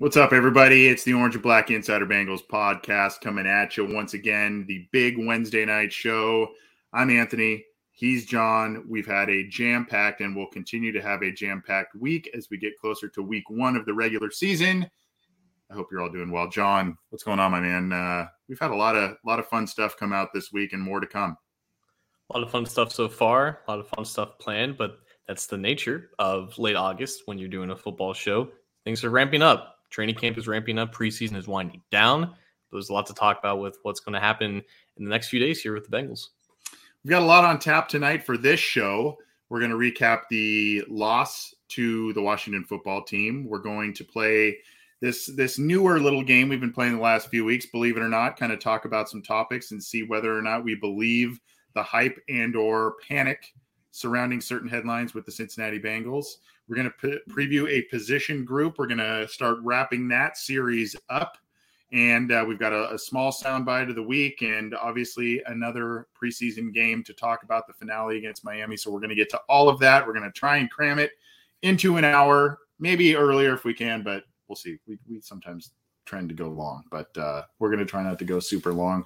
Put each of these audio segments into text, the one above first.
What's up, everybody? It's the Orange and Black Insider Bengals podcast coming at you once again. The big Wednesday night show. I'm Anthony. He's John. We've had a jam packed and we'll continue to have a jam packed week as we get closer to week one of the regular season. I hope you're all doing well. John, what's going on, my man? Uh, we've had a lot of a lot of fun stuff come out this week and more to come. A lot of fun stuff so far, a lot of fun stuff planned, but that's the nature of late August when you're doing a football show. Things are ramping up Training camp is ramping up. Preseason is winding down. There's a lot to talk about with what's going to happen in the next few days here with the Bengals. We've got a lot on tap tonight for this show. We're going to recap the loss to the Washington football team. We're going to play this this newer little game we've been playing the last few weeks, believe it or not, kind of talk about some topics and see whether or not we believe the hype and or panic surrounding certain headlines with the Cincinnati Bengals. We're going to p- preview a position group. We're going to start wrapping that series up. And uh, we've got a, a small soundbite of the week and obviously another preseason game to talk about the finale against Miami. So we're going to get to all of that. We're going to try and cram it into an hour, maybe earlier if we can, but we'll see. We, we sometimes trend to go long, but uh, we're going to try not to go super long.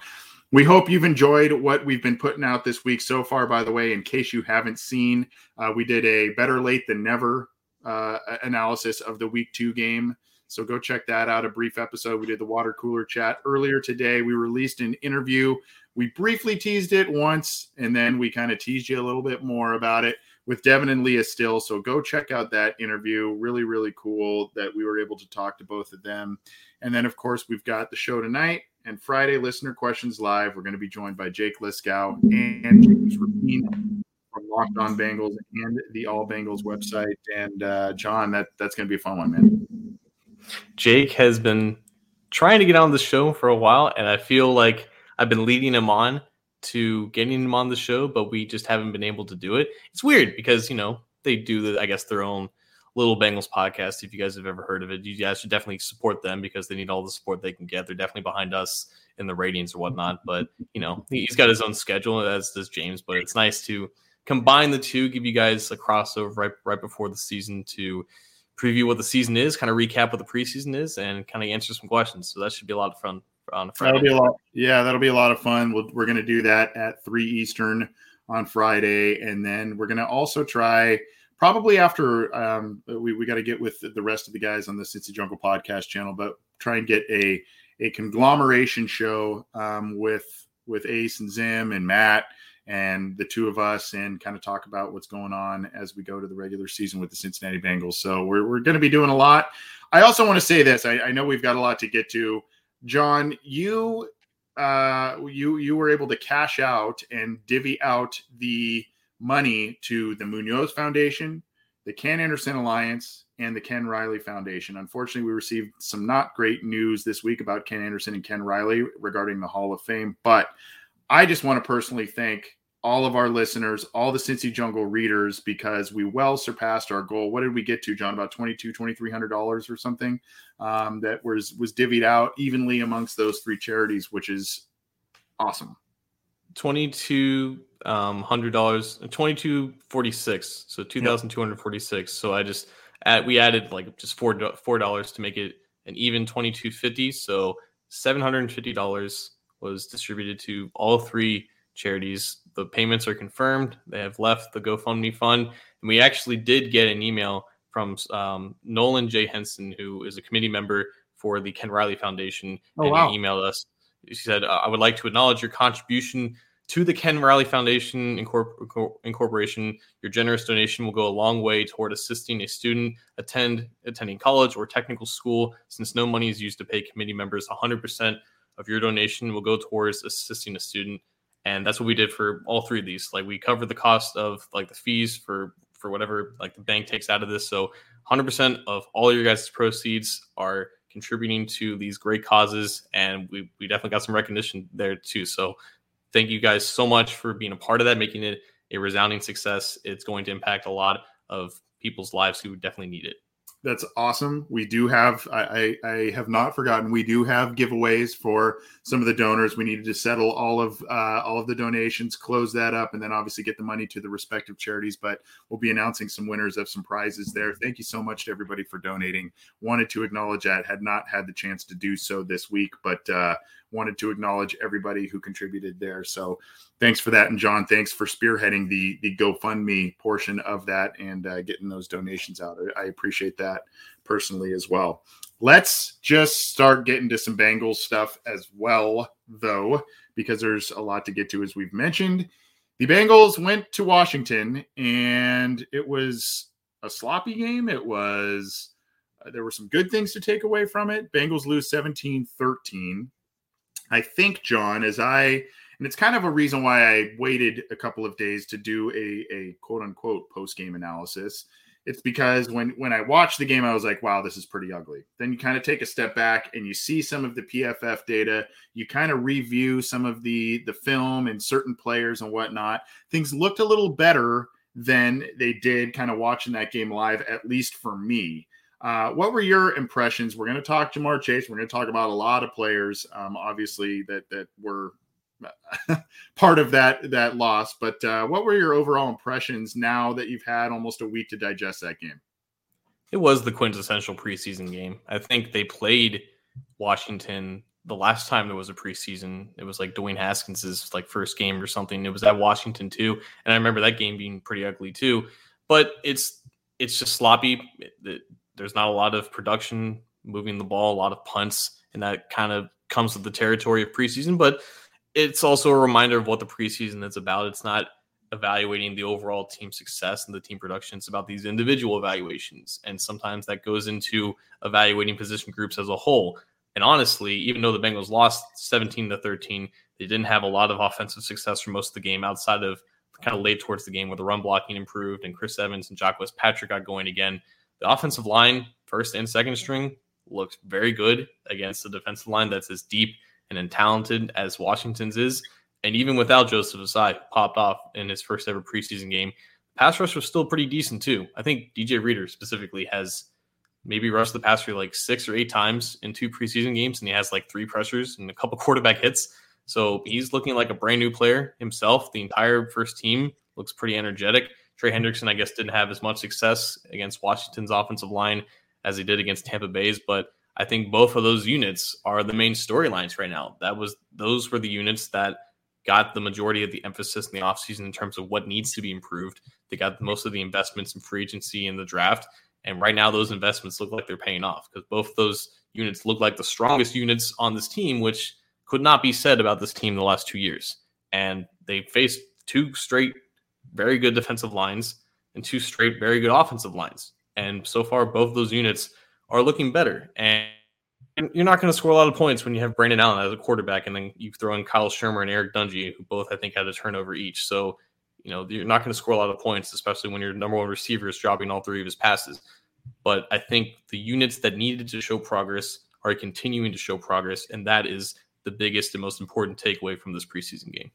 We hope you've enjoyed what we've been putting out this week so far. By the way, in case you haven't seen, uh, we did a better late than never uh, analysis of the week two game. So go check that out. A brief episode. We did the water cooler chat earlier today. We released an interview. We briefly teased it once, and then we kind of teased you a little bit more about it with Devin and Leah still. So go check out that interview. Really, really cool that we were able to talk to both of them. And then, of course, we've got the show tonight and Friday listener questions live. We're going to be joined by Jake Liska and James Rapien from Locked On Bengals and the All Bengals website. And uh, John, that that's going to be a fun one, man. Jake has been trying to get on the show for a while, and I feel like I've been leading him on to getting him on the show, but we just haven't been able to do it. It's weird because you know they do the I guess their own little Bengals podcast. If you guys have ever heard of it, you guys should definitely support them because they need all the support they can get. They're definitely behind us in the ratings or whatnot. But you know he's got his own schedule as does James. But it's nice to combine the two, give you guys a crossover right right before the season to preview what the season is, kind of recap what the preseason is, and kind of answer some questions. So that should be a lot of fun on Friday. That'll be a lot. Yeah, that'll be a lot of fun. we we are going to do that at three Eastern on Friday, and then we're going to also try probably after um, we we got to get with the rest of the guys on the Cincy Jungle podcast channel, but try and get a a conglomeration show um, with with Ace and Zim and Matt and the two of us and kind of talk about what's going on as we go to the regular season with the Cincinnati Bengals. So we're, we're going to be doing a lot. I also want to say this. I, I know we've got a lot to get to. John, you uh, you you were able to cash out and divvy out the money to the Munoz Foundation, the Ken Anderson Alliance, and the Ken Riley Foundation. Unfortunately, we received some not great news this week about Ken Anderson and Ken Riley regarding the Hall of Fame, but I just want to personally thank all of our listeners, all the Cincy Jungle readers, because we well surpassed our goal. What did we get to, John? About $2,200, $2,300 or something um, that was, was divvied out evenly amongst those three charities, which is awesome. Twenty-two um, hundred dollars, twenty-two forty-six, so two thousand two hundred forty-six. So I just add, we added like just four four dollars to make it an even twenty-two fifty. So seven hundred and fifty dollars was distributed to all three charities. The payments are confirmed. They have left the GoFundMe fund, and we actually did get an email from um, Nolan J Henson, who is a committee member for the Ken Riley Foundation, Oh, and wow. he emailed us. She said, "I would like to acknowledge your contribution." To the Ken Riley Foundation Incorpor- Incorporation, your generous donation will go a long way toward assisting a student attend attending college or technical school. Since no money is used to pay committee members, 100% of your donation will go towards assisting a student. And that's what we did for all three of these. Like we covered the cost of like the fees for for whatever like the bank takes out of this. So 100% of all your guys proceeds are contributing to these great causes. And we, we definitely got some recognition there too. So thank you guys so much for being a part of that making it a resounding success it's going to impact a lot of people's lives who definitely need it That's awesome. We do have, I, I, I have not forgotten, we do have giveaways for some of the donors. We needed to settle all of uh, all of the donations, close that up, and then obviously get the money to the respective charities. But we'll be announcing some winners of some prizes there. Thank you so much to everybody for donating. Wanted to acknowledge that. Had not had the chance to do so this week, but uh, wanted to acknowledge everybody who contributed there. So thanks for that, and John, thanks for spearheading the the GoFundMe portion of that and uh, getting those donations out. I, appreciate that personally as well. Let's just start getting to some Bengals stuff as well, though, because there's a lot to get to, as we've mentioned. The Bengals went to Washington, and it was a sloppy game. It was, uh, there were some good things to take away from it. Bengals lose 17 13. I think, John, as I, and it's kind of a reason why I waited a couple of days to do a, a quote unquote post game analysis it's because when when I watched the game, I was like, wow, this is pretty ugly. Then you kind of take a step back and you see some of the PFF data. You kind of review some of the the film and certain players and whatnot. Things looked a little better than they did kind of watching that game live, at least for me. Uh, what were your impressions? We're going to talk Ja'Marr Chase. We're going to talk about a lot of players, um, obviously that that were part of that that loss. But uh, what were your overall impressions now that you've had almost a week to digest that game? It was the quintessential preseason game. I think they played Washington the last time there was a preseason. It was like Dwayne Haskins's like first game or something. It was at Washington too, and I remember that game being pretty ugly too. But it's it's just sloppy. It, it, there's not a lot of production moving the ball, a lot of punts, and that kind of comes with the territory of preseason. But it's also a reminder of what the preseason is about. It's not evaluating the overall team success and the team production. It's about these individual evaluations. And sometimes that goes into evaluating position groups as a whole. And honestly, even though the Bengals lost 17 to 13, they didn't have a lot of offensive success for most of the game outside of kind of late towards the game where the run blocking improved and Chris Evans and Jacques Patrick got going again. The offensive line, first and second string, looked very good against the defensive line that's as deep and as talented as Washington's is. And even without Joseph Ossai, popped off in his first ever preseason game, pass rush was still pretty decent too. I think DJ Reader specifically has maybe rushed the passer like six or eight times in two preseason games, and he has like three pressures and a couple quarterback hits. So he's looking like a brand new player himself. The entire first team looks pretty energetic. Trey Hendrickson, I guess, didn't have as much success against Washington's offensive line as he did against Tampa Bay's, but I think both of those units are the main storylines right now. That was those were the units that got the majority of the emphasis in the offseason in terms of what needs to be improved. They got most of the investments in free agency and the draft. And right now, those investments look like they're paying off because both those units look like the strongest units on this team, which could not be said about this team the last two years. And they faced two straight very good defensive lines and two straight very good offensive lines. And so far, both those units are looking better. And you're not going to score a lot of points when you have Brandon Allen as a quarterback, and then you throw in Kyle Shurmur and Eric Dungey, who both I think had a turnover each. So, you know, you're not going to score a lot of points, especially when your number one receiver is dropping all three of his passes. But I think the units that needed to show progress are continuing to show progress, and that is the biggest and most important takeaway from this preseason game.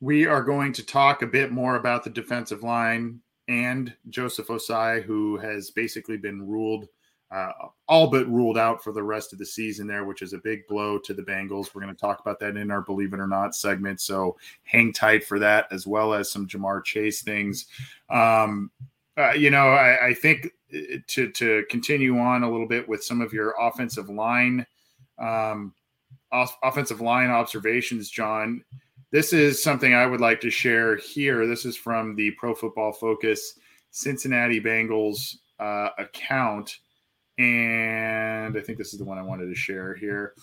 We are going to talk a bit more about the defensive line and Joseph Ossai, who has basically been ruled uh, all but ruled out for the rest of the season there, which is a big blow to the Bengals. We're going to talk about that in our Believe It or Not segment. So hang tight for that, as well as some Ja'Marr Chase things. Um, uh, you know, I, I, think uh, to to continue on a little bit with some of your offensive line, um, off, offensive line observations, John. This is something I would like to share here. This is from the Pro Football Focus Cincinnati Bengals uh, account and I think this is the one I wanted to share here.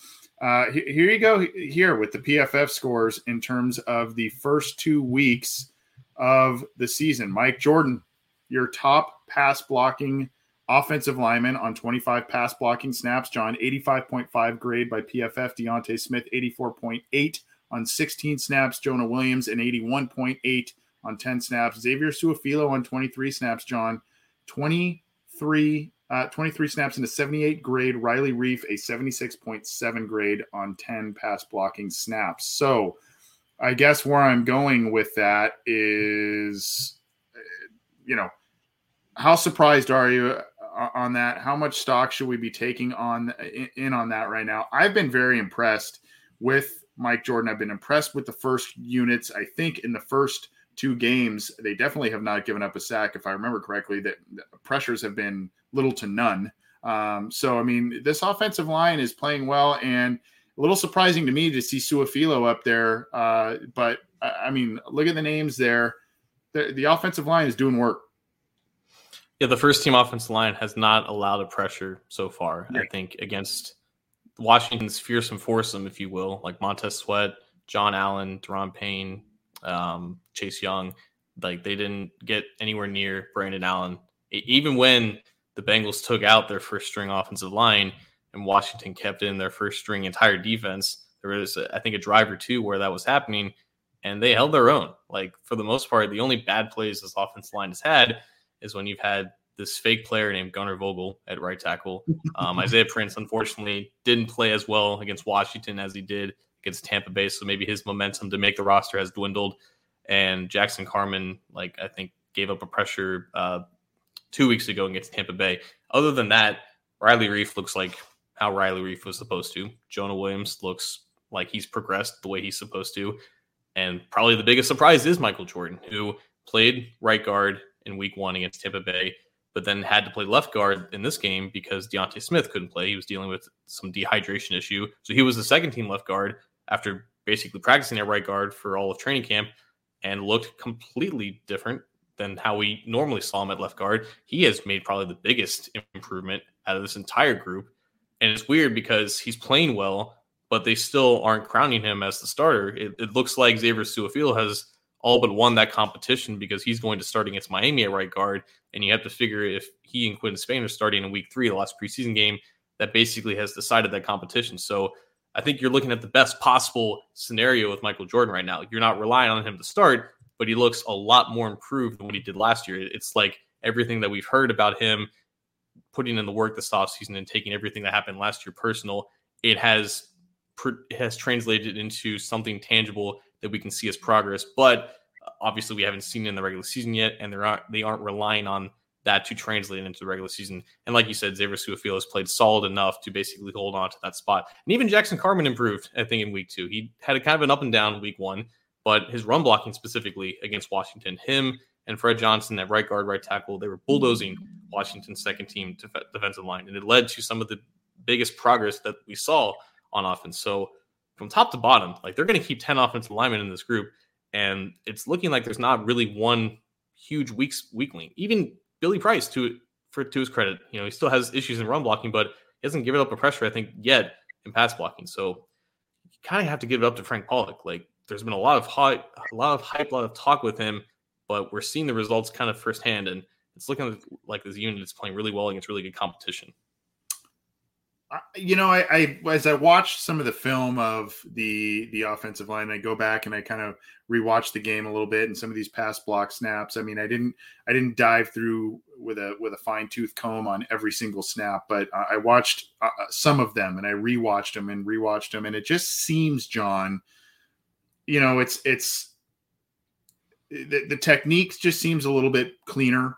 Uh, here you go here with the PFF scores in terms of the first two weeks of the season. Mike Jordan, your top pass blocking offensive lineman on 25 pass blocking snaps. John, 85.5 grade by PFF. D'Ante Smith, 84.8 on 16 snaps. Jonah Williams, an 81.8 on 10 snaps. Xavier Su'a-Filo on 23 snaps. John, 23 uh, 23 snaps in a 78 grade. Riley Reiff, a 76.7 grade on 10 pass blocking snaps. So I guess where I'm going with that is, you know, how surprised are you uh, on that? How much stock should we be taking on in on that right now? I've been very impressed with Mike Jordan. I've been impressed with the first units. I think in the first two games, they definitely have not given up a sack. If I remember correctly, that pressures have been little to none. Um, so, I mean, this offensive line is playing well and a little surprising to me to see Su'a-Filo up there. Uh, but I mean, look at the names there. The, the offensive line is doing work. Yeah, the first team offensive line has not allowed a pressure so far. I think against Washington's fearsome foursome, if you will, like Montez Sweat, John Allen, Daron Payne, um, Chase Young. Like they didn't get anywhere near Brandon Allen, even when the Bengals took out their first string offensive line and Washington kept in their first string entire defense. There was, I think, a drive or two where that was happening, and they held their own. Like for the most part, the only bad plays this offensive line has had is when you've had this fake player named Gunnar Vogel at right tackle. Um, Isaiah Prince, unfortunately, didn't play as well against Washington as he did against Tampa Bay, so maybe his momentum to make the roster has dwindled. And Jackson Carman, like I think, gave up a pressure uh, two weeks ago against Tampa Bay. Other than that, Riley Reiff looks like how Riley Reiff was supposed to. Jonah Williams looks like he's progressed the way he's supposed to. And probably the biggest surprise is Michael Jordan, who played right guard in week one against Tampa Bay, but then had to play left guard in this game because D'Ante Smith couldn't play. He was dealing with some dehydration issue. So he was the second team left guard after basically practicing at right guard for all of training camp and looked completely different than how we normally saw him at left guard. He has made probably the biggest improvement out of this entire group. And it's weird because he's playing well, but they still aren't crowning him as the starter. It, it looks like Xavier Su'a-Filo has all but won that competition because he's going to start against Miami at right guard. And you have to figure if he and Quinton Spain are starting in week three, the last preseason game, that basically has decided that competition. So I think you're looking at the best possible scenario with Michael Jordan right now. You're not relying on him to start, but he looks a lot more improved than what he did last year. It's like everything that we've heard about him putting in the work this offseason and taking everything that happened last year personal. It has it has translated into something tangible that we can see as progress. But uh, obviously, we haven't seen it in the regular season yet, and they're not they aren't relying on that to translate into the regular season. And like you said, Xavier Su'a-Filo has played solid enough to basically hold on to that spot. And even Jackson Carman improved, I think, in week two. He had a kind of an up and down week one, but his run blocking specifically against Washington, him and Fred Johnson that right guard, right tackle, they were bulldozing mm-hmm. Washington's second team defensive line, and it led to some of the biggest progress that we saw on offense. So from top to bottom, like they're going to keep ten offensive linemen in this group, and it's looking like there's not really one huge weak weakling. Even Billy Price, to for to his credit, you know he still has issues in run blocking, but he hasn't given up a pressure, I think, yet in pass blocking. So you kind of have to give it up to Frank Pollack. Like there's been a lot of hype, a lot of hype, a lot of talk with him, but we're seeing the results kind of firsthand, and it's looking like this unit is playing really well against really good competition. You know, I, I as I watched some of the film of the the offensive line, I go back and I kind of rewatch the game a little bit and some of these pass block snaps. I mean, I didn't I didn't dive through with a with a fine tooth comb on every single snap, but I watched uh, uh, some of them and I rewatched them and rewatched them, and it just seems, John, you know, it's it's the, the technique just seems a little bit cleaner.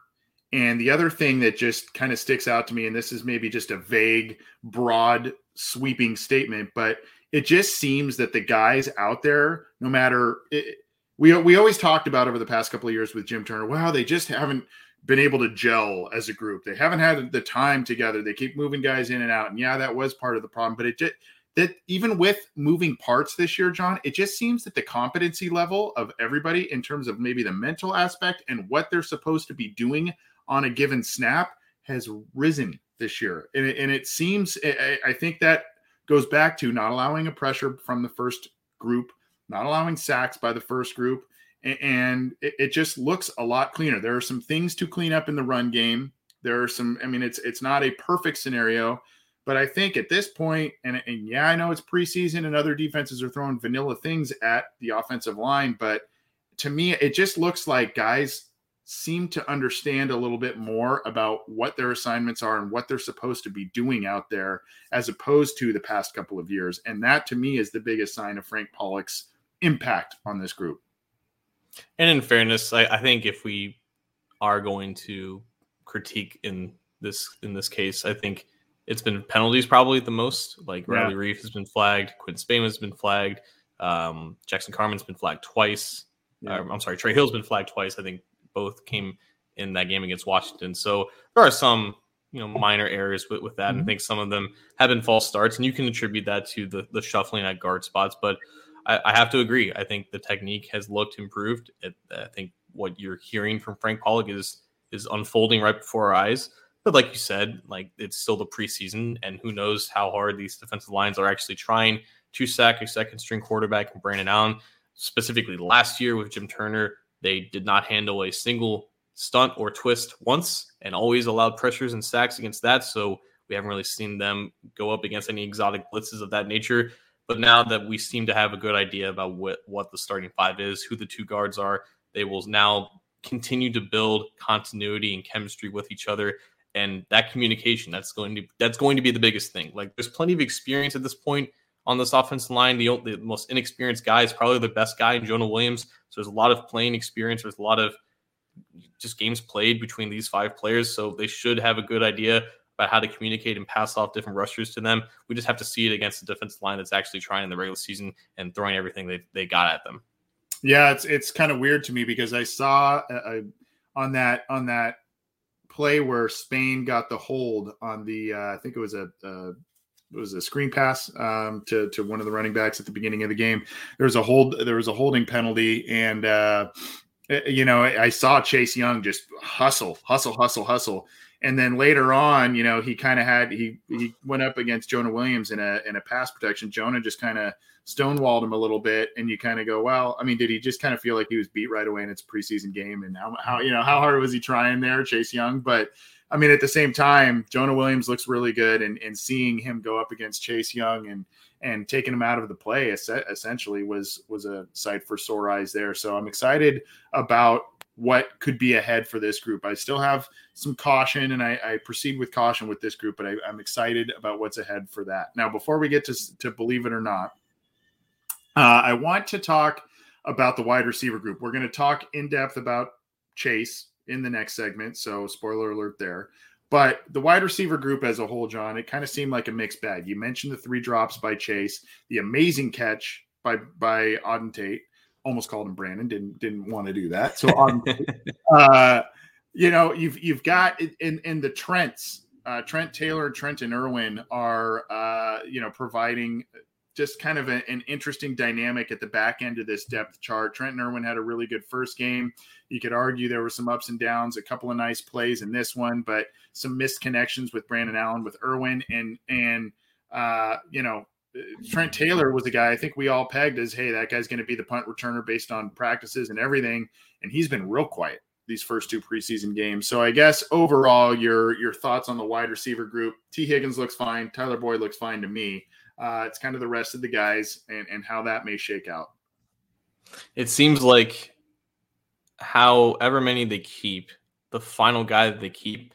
And the other thing that just kind of sticks out to me, and this is maybe just a vague, broad, sweeping statement, but it just seems that the guys out there, no matter it, we we always talked about over the past couple of years with Jim Turner, wow, they just haven't been able to gel as a group. They haven't had the time together. They keep moving guys in and out. And yeah, that was part of the problem, but it just that even with moving parts this year, John, it just seems that the competency level of everybody in terms of maybe the mental aspect and what they're supposed to be doing on a given snap has risen this year. And it, and it seems, I think that goes back to not allowing a pressure from the first group, not allowing sacks by the first group. And it just looks a lot cleaner. There are some things to clean up in the run game. There are some, I mean, it's it's not a perfect scenario but I think at this point, and, and yeah, I know it's preseason and other defenses are throwing vanilla things at the offensive line, but to me, it just looks like guys seem to understand a little bit more about what their assignments are and what they're supposed to be doing out there as opposed to the past couple of years. And that to me is the biggest sign of Frank Pollack's impact on this group. And in fairness, I, I think if we are going to critique in this in this case, I think it's been penalties probably the most. Like yeah. Riley Reiff has been flagged, Quinn Spain has been flagged, um, Jackson Carman's been flagged twice. Yeah. Uh, I'm sorry, Trey Hill's been flagged twice. I think both came in that game against Washington. So there are some you know minor errors with, with that. Mm-hmm. I think some of them have been false starts, and you can attribute that to the the shuffling at guard spots. But I, I have to agree. I think the technique has looked improved. It, I think what you're hearing from Frank Pollack is is unfolding right before our eyes. But like you said, like it's still the preseason, and who knows how hard these defensive lines are actually trying to sack a second string quarterback and Brandon Allen. Specifically, last year with Jim Turner, they did not handle a single stunt or twist once, and always allowed pressures and sacks against that. So we haven't really seen them go up against any exotic blitzes of that nature. But now that we seem to have a good idea about what what the starting five is, who the two guards are, they will now continue to build continuity and chemistry with each other and that communication that's going to that's going to be the biggest thing. Like there's plenty of experience at this point on this offensive line. The, the most inexperienced guy is probably the best guy Jonah Williams. So there's a lot of playing experience. There's a lot of just games played between these five players. So they should have a good idea about how to communicate and pass off different rushers to them. We just have to see it against the defensive line that's actually trying in the regular season and throwing everything they, they got at them. Yeah, it's it's kind of weird to me because I saw uh, on that on that play where Spain got the hold on the uh, I think it was a it was a screen pass um, to to one of the running backs at the beginning of the game. There was a hold there was a holding penalty and uh, eh, you know I saw Chase Young just hustle hustle hustle hustle and then later on you know he kind of had he he went up against Jonah Williams in a in a pass protection. Jonah just kind of stonewalled him a little bit, and you kind of go, well, I mean, did he just kind of feel like he was beat right away in its preseason game? And how, how you know how hard was he trying there, Chase Young? But I mean, at the same time, Jonah Williams looks really good, and and seeing him go up against Chase Young and and taking him out of the play essentially was was a sight for sore eyes there. So I'm excited about what could be ahead for this group. I still have some caution and I, I proceed with caution with this group, but I, am excited about what's ahead for that. Now, before we get to, to believe it or not, uh, I want to talk about the wide receiver group. We're going to talk in depth about Chase in the next segment. So, spoiler alert there. But the wide receiver group as a whole, John, it kind of seemed like a mixed bag. You mentioned the three drops by Chase, the amazing catch by by Auden Tate. Almost called him Brandon. Didn't didn't want to do that. So, uh, you know, you've you've got in in the Trents, uh, Trent Taylor, Trenton Irwin are uh, you know providing just kind of a, an interesting dynamic at the back end of this depth chart. Trenton Irwin had a really good first game. You could argue there were some ups and downs, a couple of nice plays in this one, but some missed connections with Brandon Allen, with Irwin, and and uh, you know Trent Taylor was a guy I think we all pegged as, hey, that guy's going to be the punt returner based on practices and everything, and he's been real quiet these first two preseason games. So I guess overall, your your thoughts on the wide receiver group? Tee Higgins looks fine. Tyler Boyd looks fine to me. Uh, it's kind of the rest of the guys and, and how that may shake out. It seems like however many they keep, the final guy that they keep,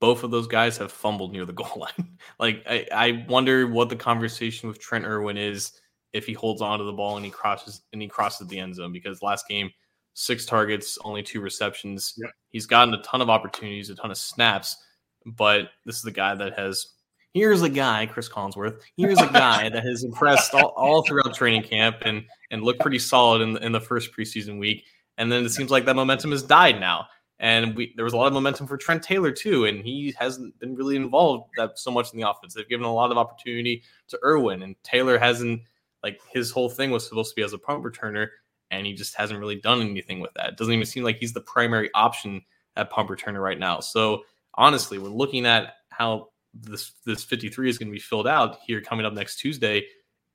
both of those guys have fumbled near the goal line. like I, I wonder what the conversation with Trent Irwin is if he holds on to the ball and he crosses and he crosses the end zone because last game six targets, only two receptions. Yep. He's gotten a ton of opportunities, a ton of snaps, but this is the guy that has. Here's a guy, Chris Collinsworth. Here's a guy that has impressed all, all throughout training camp and and looked pretty solid in the, in the first preseason week. And then it seems like that momentum has died now. And we there was a lot of momentum for Trent Taylor too, and he hasn't been really involved that so much in the offense. They've given a lot of opportunity to Irwin, and Taylor hasn't like his whole thing was supposed to be as a punt returner, and he just hasn't really done anything with that. It doesn't even seem like he's the primary option at punt returner right now. So honestly, we're looking at how this this 53 is going to be filled out here coming up next Tuesday.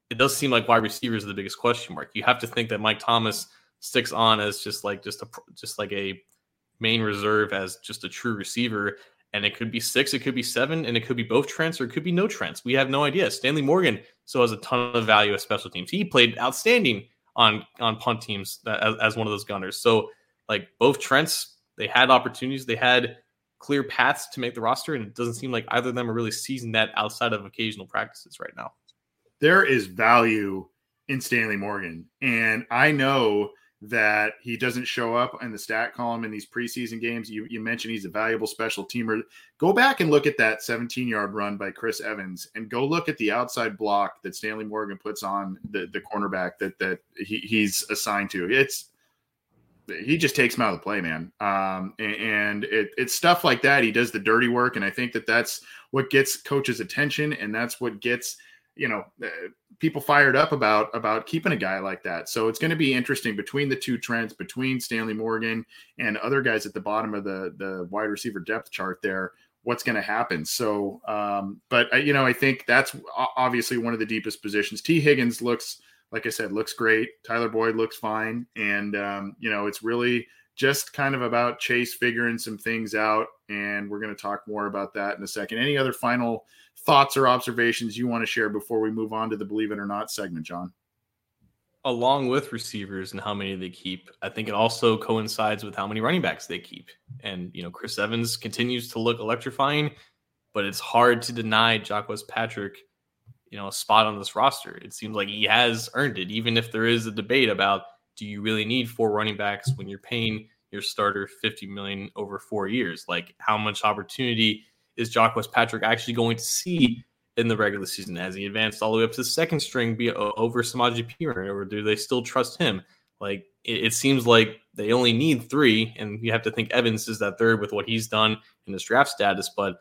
It does seem like wide receivers are the biggest question mark. You have to think that Mike Thomas sticks on as just like just a just like a main reserve as just a true receiver. And it could be six, it could be seven, and it could be both Trents or it could be no Trents. We have no idea. Stanley Morgan still has a ton of value as special teams. He played outstanding on on punt teams uh, as, as one of those gunners. So like both Trents, they had opportunities, they had clear paths to make the roster, and it doesn't seem like either of them are really seizing that outside of occasional practices right now. There is value in Stanley Morgan, and I know that he doesn't show up in the stat column in these preseason games. You, you mentioned he's a valuable special teamer. Go back and look at that 17 yard run by Chris Evans and go look at the outside block that Stanley Morgan puts on the, the cornerback that, that he, he's assigned to. It's, he just takes him out of the play, man. Um, and it, it's stuff like that. He does the dirty work. And I think that that's what gets coaches attention. And that's what gets, you know, uh, people fired up about about keeping a guy like that. So it's going to be interesting between the two Trents, between Stanley Morgan and other guys at the bottom of the the wide receiver depth chart there. What's going to happen? So, um, but uh, you know, I think that's obviously one of the deepest positions. T. Higgins looks, like I said, looks great. Tyler Boyd looks fine, and um, you know, it's really just kind of about Chase figuring some things out. And we're going to talk more about that in a second. Any other final thoughts or observations you want to share before we move on to the Believe It or Not segment, John? Along with receivers and how many they keep, I think it also coincides with how many running backs they keep. And, you know, Chris Evans continues to look electrifying, but it's hard to deny Jacques Patrick, you know, a spot on this roster. It seems like he has earned it, even if there is a debate about do you really need four running backs when you're paying your starter 50 million over four years? Like how much opportunity is Jacques Patrick actually going to see in the regular season? as he advanced all the way up to the second string be over Samaje Perine, or do they still trust him? Like it, it, seems like they only need three, and you have to think Evans is that third with what he's done in his draft status. But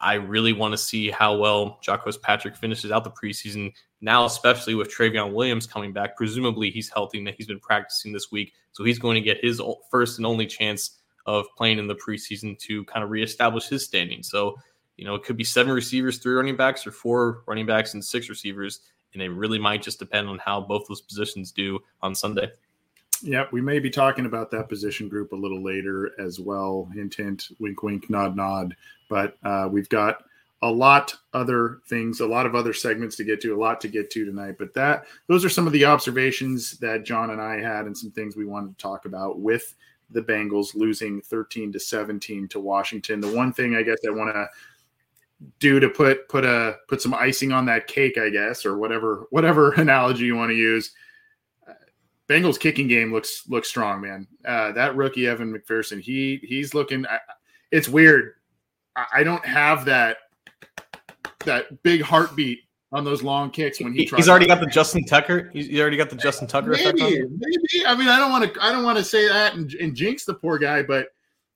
I really want to see how well Jacques Patrick finishes out the preseason now, especially with Trayveon Williams coming back. Presumably, he's healthy and he's been practicing this week, so he's going to get his first and only chance of playing in the preseason to kind of reestablish his standing. So, you know, it could be seven receivers, three running backs, or four running backs and six receivers. And it really might just depend on how both those positions do on Sunday. Yeah, we may be talking about that position group a little later as well. Hint, hint, wink, wink, nod, nod. But uh, we've got a lot other things, a lot of other segments to get to, a lot to get to tonight. But that those are some of the observations that John and I had, and some things we wanted to talk about with the Bengals losing 13 to 17 to Washington. The one thing I guess I want to do to put put a put some icing on that cake, I guess, or whatever whatever analogy you want to use. Bengals kicking game looks looks strong, man. Uh, that rookie Evan McPherson, he he's looking. I, it's weird. I, I don't have that that big heartbeat on those long kicks when he tries. He's already got the Justin Tucker. He's already got the Justin Tucker maybe. Maybe. I mean, I don't want to. I don't want to say that and, and, jinx the poor guy, but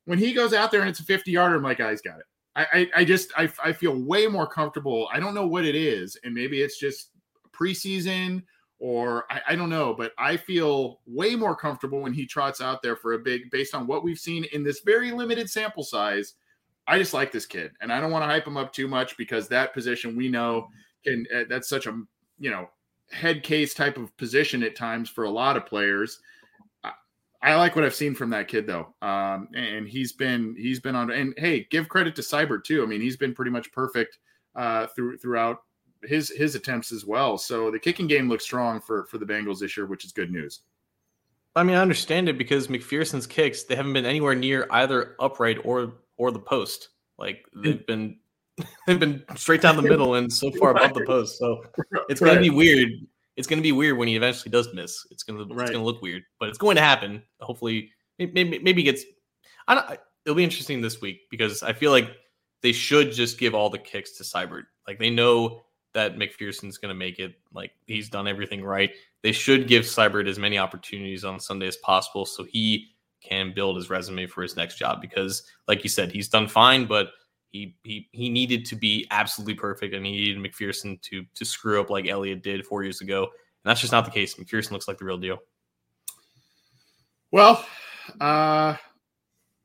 when he goes out there and it's a 50 yarder, I'm guy's got it. I, I, I just I, I feel way more comfortable. I don't know what it is, and maybe it's just preseason or I, I don't know, but I feel way more comfortable when he trots out there for a big, based on what we've seen in this very limited sample size. I just like this kid, and I don't want to hype him up too much because that position we know can uh, that's such a you know head case type of position at times for a lot of players. I, I like what I've seen from that kid though, um, and he's been he's been on. And hey, give credit to Seibert too. I mean, he's been pretty much perfect uh, through throughout his his attempts as well. So the kicking game looks strong for for the Bengals this year, which is good news. I mean, I understand it because McPherson's kicks they haven't been anywhere near either upright or or the post. Like they've mm. been they've been straight down the middle and so far above the post. So it's gonna be weird it's going to be weird when he eventually does miss. It's going to Right. it's to look weird, but it's going to happen. Hopefully, maybe maybe gets. I don't. It'll be interesting this week because I feel like they should just give all the kicks to Seibert. Like they know that McPherson's going to make it. Like he's done everything right. They should give Seibert as many opportunities on Sunday as possible so he can build his resume for his next job. Because, like you said, he's done fine, but he he he needed to be absolutely perfect, and he needed McPherson to to screw up like Elliott did four years ago. And that's just not the case. McPherson looks like the real deal. Well, uh,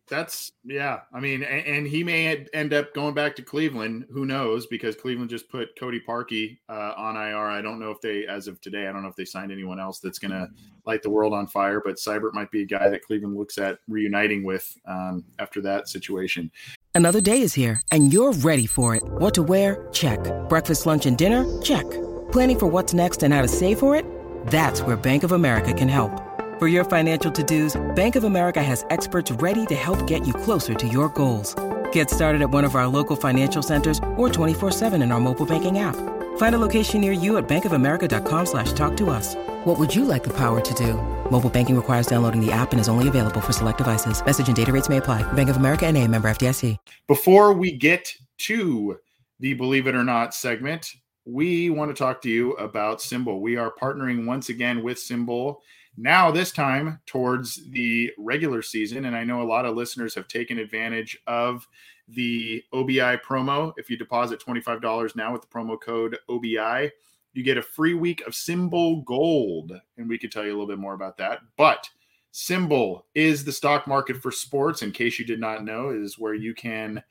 that's yeah. I mean, and, and he may end up going back to Cleveland. Who knows? Because Cleveland just put Cody Parkey uh, on IR. I don't know if they, as of today, I don't know if they signed anyone else that's going to light the world on fire. But Seibert might be a guy that Cleveland looks at reuniting with um, after that situation. Another day is here, and you're ready for it. What to wear? Check. Breakfast, lunch, and dinner? Check. Planning for what's next and how to save for it? That's where Bank of America can help. For your financial to-dos, Bank of America has experts ready to help get you closer to your goals. Get started at one of our local financial centers or 24-7 in our mobile banking app. Find a location near you at bankofamerica.com slash talk to us. What would you like the power to do? Mobile banking requires downloading the app and is only available for select devices. Message and data rates may apply. Bank of America and a member FDIC. Before we get to the Believe It or Not segment, we want to talk to you about SimBull. We are partnering once again with SimBull. Now, this time towards the regular season. And I know a lot of listeners have taken advantage of the OBI promo. If you deposit $25 now with the promo code OBI, you get a free week of SimBull Gold. And we could tell you a little bit more about that. But SimBull is the stock market for sports. In case you did not know, is where you can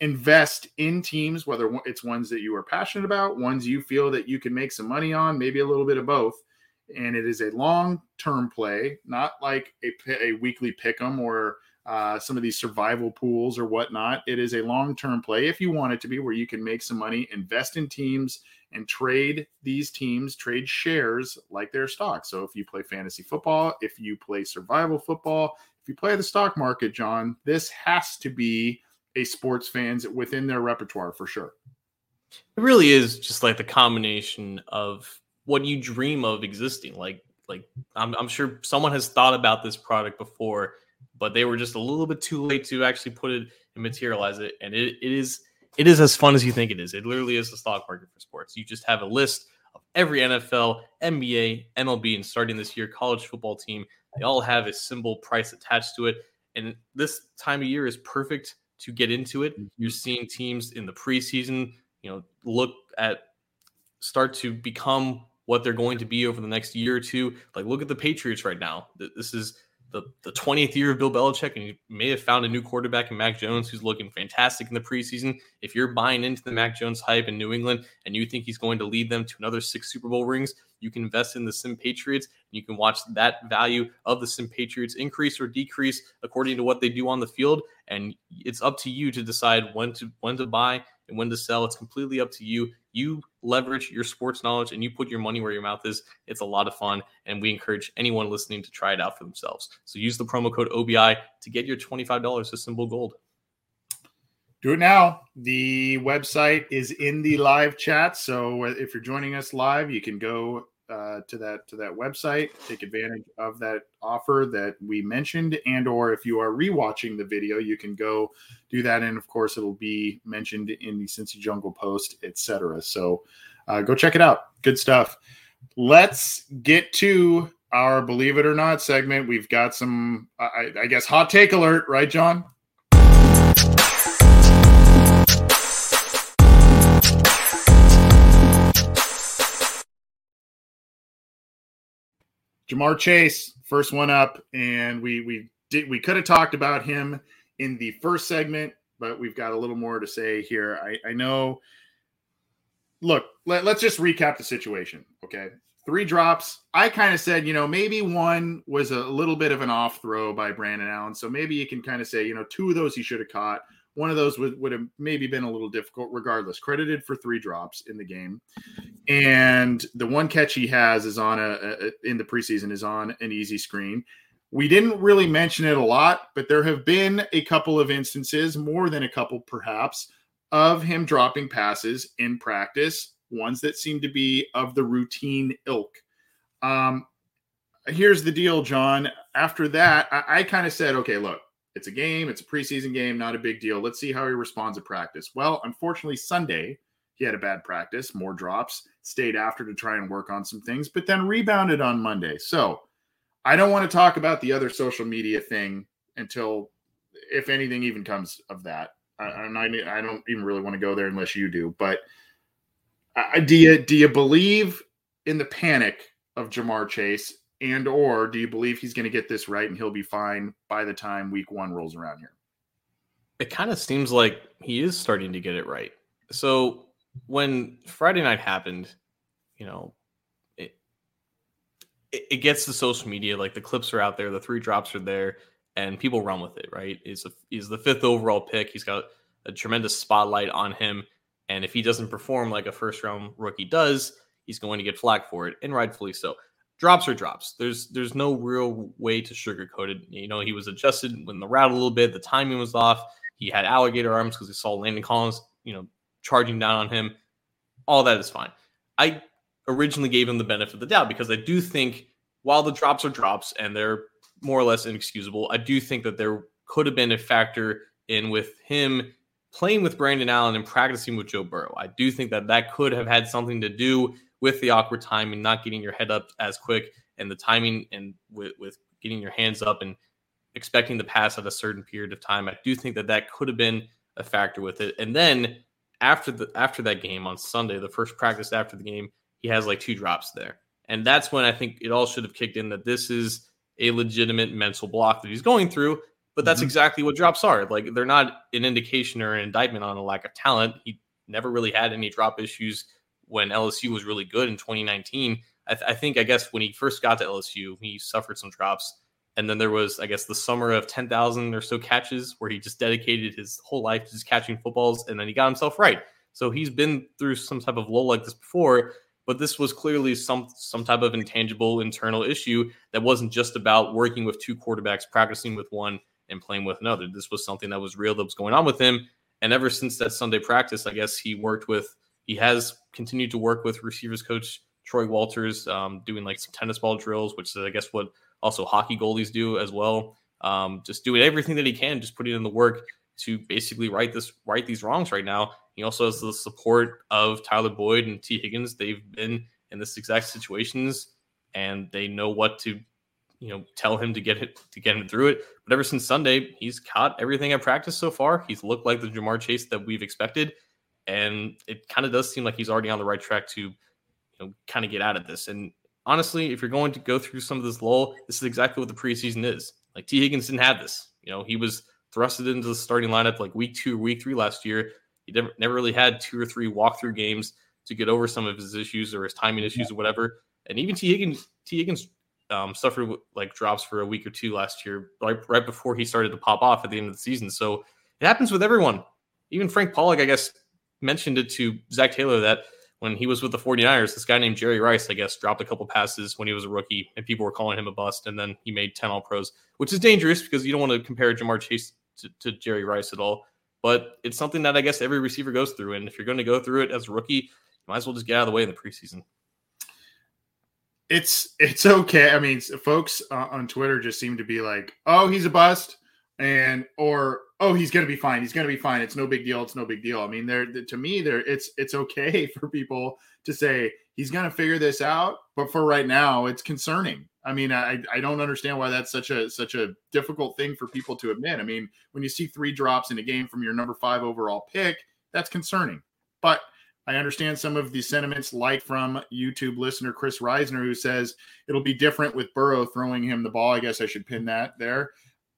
invest in teams, whether it's ones that you are passionate about, ones you feel that you can make some money on, maybe a little bit of both. And it is a long term play, not like a, a weekly pick 'em or uh, some of these survival pools or whatnot. It is a long term play if you want it to be, where you can make some money, invest in teams, and trade these teams, trade shares like their stock. So if you play fantasy football, if you play survival football, if you play the stock market, John, this has to be a sports fans within their repertoire for sure. It really is just like the combination of what you dream of existing. Like, like I'm, I'm sure someone has thought about this product before, but they were just a little bit too late to actually put it and materialize it. And it, it is it is as fun as you think it is. It literally is the stock market for sports. You just have a list of every NFL, NBA, MLB, and starting this year, college football team. They all have a symbol price attached to it. And this time of year is perfect to get into it. Mm-hmm. You're seeing teams in the preseason, you know, look at start to become what they're going to be over the next year or two. Like, look at the Patriots right now. This is the, the 20th year of Bill Belichick, and you may have found a new quarterback in Mac Jones who's looking fantastic in the preseason. If you're buying into the Mac Jones hype in New England and you think he's going to lead them to another six Super Bowl rings, you can invest in the Sim Patriots. And you can watch that value of the Sim Patriots increase or decrease according to what they do on the field. And it's up to you to decide when to when to buy and when to sell. It's completely up to you. You leverage your sports knowledge and you put your money where your mouth is. It's a lot of fun. And we encourage anyone listening to try it out for themselves. So use the promo code OBI to get your $25 to SimBull Gold. Do it now. The website is in the live chat. So if you're joining us live, you can go uh, to that to that website, take advantage of that offer that we mentioned, and or if you are rewatching the video, you can go do that. And of course, it'll be mentioned in the Cincy Jungle post, etc. So uh, go check it out. Good stuff. Let's get to our believe it or not segment. We've got some, I, I guess, hot take alert, right, John? Ja'Marr Chase, first one up, and we we did we could have talked about him in the first segment, but we've got a little more to say here. I, I know. Look, let, us just recap the situation. Okay, three drops. I kind of said, you know, maybe one was a little bit of an off throw by Brandon Allen, so maybe you can kind of say, you know, two of those he should have caught. One of those would, would have maybe been a little difficult, regardless. Credited for three drops in the game, and the one catch he has is on a, a in the preseason is on an easy screen. We didn't really mention it a lot, but there have been a couple of instances, more than a couple perhaps, of him dropping passes in practice ones that seem to be of the routine ilk. Um, here's the deal, John. After that, I, I kind of said, okay, look, it's a game, it's a preseason game, not a big deal. Let's see how he responds at practice. Well, unfortunately, Sunday, he had a bad practice, more drops, stayed after to try and work on some things, but then rebounded on Monday. So I don't want to talk about the other social media thing until, if anything, even comes of that. I, I'm not, I don't even really want to go there unless you do. But do you do you believe in the panic of Ja'Marr Chase, and or do you believe he's going to get this right and he'll be fine by the time Week One rolls around here? It kind of seems like he is starting to get it right. So when Friday night happened, you know, it, it gets to social media. Like the clips are out there, the three drops are there, and people run with it. Right? He's a, he's the fifth overall pick. He's got a tremendous spotlight on him, and if he doesn't perform like a first round rookie does, he's going to get flack for it, and rightfully so. Drops are drops. There's there's no real way to sugarcoat it. You know, he was adjusted when the route a little bit, the timing was off. He had alligator arms because he saw Landon Collins, you know, charging down on him. All that is fine. I originally gave him the benefit of the doubt because I do think while the drops are drops and they're more or less inexcusable, I do think that there could have been a factor in with him playing with Brandon Allen and practicing with Joe Burrow. I do think that that could have had something to do with the awkward timing, not getting your head up as quick, and the timing and with, with getting your hands up and expecting the pass at a certain period of time. I do think that that could have been a factor with it. And then after the after that game on Sunday, the first practice after the game, he has like two drops there. And that's when I think it all should have kicked in that this is a legitimate mental block that he's going through. But that's mm-hmm. exactly what drops are. Like they're not an indication or an indictment on a lack of talent. He never really had any drop issues when LSU was really good in 2019. I, th- I think, I guess, when he first got to LSU, he suffered some drops. And then there was, I guess, the summer of 10,000 or so catches where he just dedicated his whole life to just catching footballs and then he got himself right. So he's been through some type of lull like this before, but this was clearly some some type of intangible internal issue that wasn't just about working with two quarterbacks, practicing with one and playing with another. This was something that was real that was going on with him. And ever since that Sunday practice, I guess he worked with he has continued to work with receivers coach Troy Walters, um, doing like some tennis ball drills, which is I guess what also hockey goalies do as well. Um, just doing everything that he can, just putting in the work to basically right this right these wrongs right now. He also has the support of Tyler Boyd and Tee Higgins. They've been in this exact situations and they know what to you know tell him to get it to get him through it. But ever since Sunday, he's caught everything at practice so far. He's looked like the Ja'Marr Chase that we've expected, and it kind of does seem like he's already on the right track to you know kind of get out of this. And honestly, if you're going to go through some of this lull, this is exactly what the preseason is. Like Tee Higgins didn't have this. You know, he was thrusted into the starting lineup like week two, week three last year. He never, never really had two or three walkthrough games to get over some of his issues or his timing issues or whatever. And even Tee Higgins, Tee Higgins um, suffered like drops for a week or two last year, right, right before he started to pop off at the end of the season. So it happens with everyone. Even Frank Pollack, I guess, mentioned it to Zac Taylor that when he was with the 49ers, this guy named Jerry Rice, I guess, dropped a couple passes when he was a rookie and people were calling him a bust. And then he made 10 all pros, which is dangerous because you don't want to compare Ja'Marr Chase to, to Jerry Rice at all. But it's something that I guess every receiver goes through. And if you're going to go through it as a rookie, you might as well just get out of the way in the preseason. It's it's okay. I mean, folks uh, on Twitter just seem to be like, "Oh, he's a bust," and or oh he's gonna be fine. He's gonna be fine. It's no big deal. It's no big deal. I mean there to me there it's it's okay for people to say he's gonna figure this out but for right now it's concerning. I mean i i don't understand why that's such a such a difficult thing for people to admit. I mean when you see three drops in a game from your number five overall pick that's concerning. But I understand some of the sentiments, like from YouTube listener Chris Reisner, who says it'll be different with Burrow throwing him the ball. I guess I should pin that there.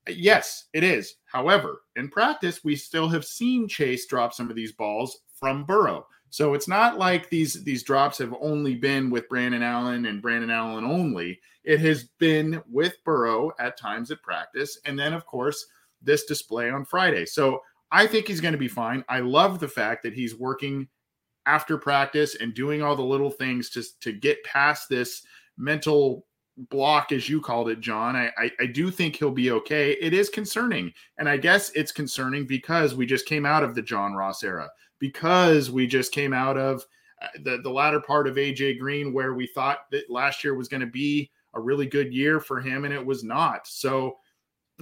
Yes, it is. However, in practice, we still have seen Chase drop some of these balls from Burrow. So it's not like these these drops have only been with Brandon Allen and Brandon Allen only. It has been with Burrow at times at practice, and then of course this display on Friday. So I think he's going to be fine. I love the fact that he's working after practice and doing all the little things to to get past this mental block, as you called it, John. I, I, I do think he'll be okay. It is concerning, and I guess it's concerning because we just came out of the John Ross era, because we just came out of uh, the the latter part of AJ Green, where we thought that last year was going to be a really good year for him, and it was not. So.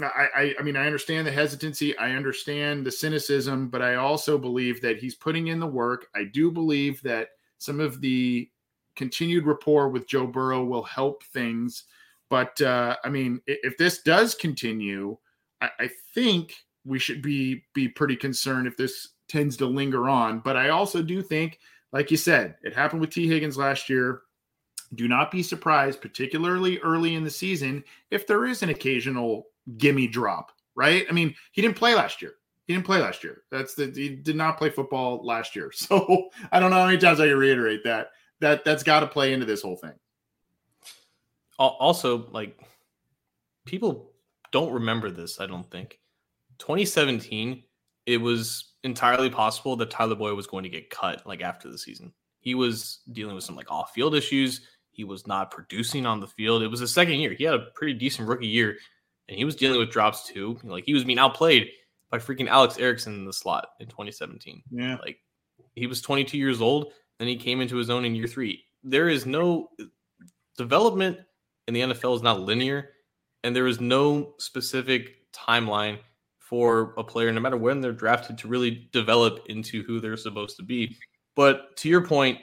I, I, I mean, I understand the hesitancy. I understand the cynicism, but I also believe that he's putting in the work. I do believe that some of the continued rapport with Joe Burrow will help things. But uh, I mean, if this does continue, I, I think we should be be pretty concerned if this tends to linger on. But I also do think, like you said, it happened with Tee Higgins last year. Do not be surprised, particularly early in the season, if there is an occasional gimme drop, right? I mean, he didn't play last year. He didn't play last year. That's the he did not play football last year. So I don't know how many times I can reiterate that. That that's got to play into this whole thing. Also, like people don't remember this, I don't think. 2017, it was entirely possible that Tyler Boyd was going to get cut like after the season. He was dealing with some like off-field issues. He was not producing on the field. It was his second year. He had a pretty decent rookie year, and he was dealing with drops too. Like he was being outplayed by freaking Alex Erickson in the slot in 2017. Yeah. Like he was 22 years old, then he came into his own in year three. There is no development in the NFL is not linear, and there is no specific timeline for a player, no matter when they're drafted, to really develop into who they're supposed to be. But to your point,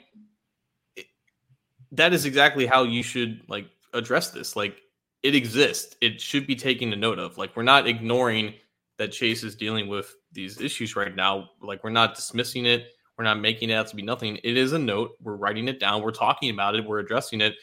that is exactly how you should like address this. Like it exists. It should be taken a note of. Like we're not ignoring that Chase is dealing with these issues right now. Like we're not dismissing it. We're not making it out to be nothing. It is a note. We're writing it down. We're talking about it. We're addressing it.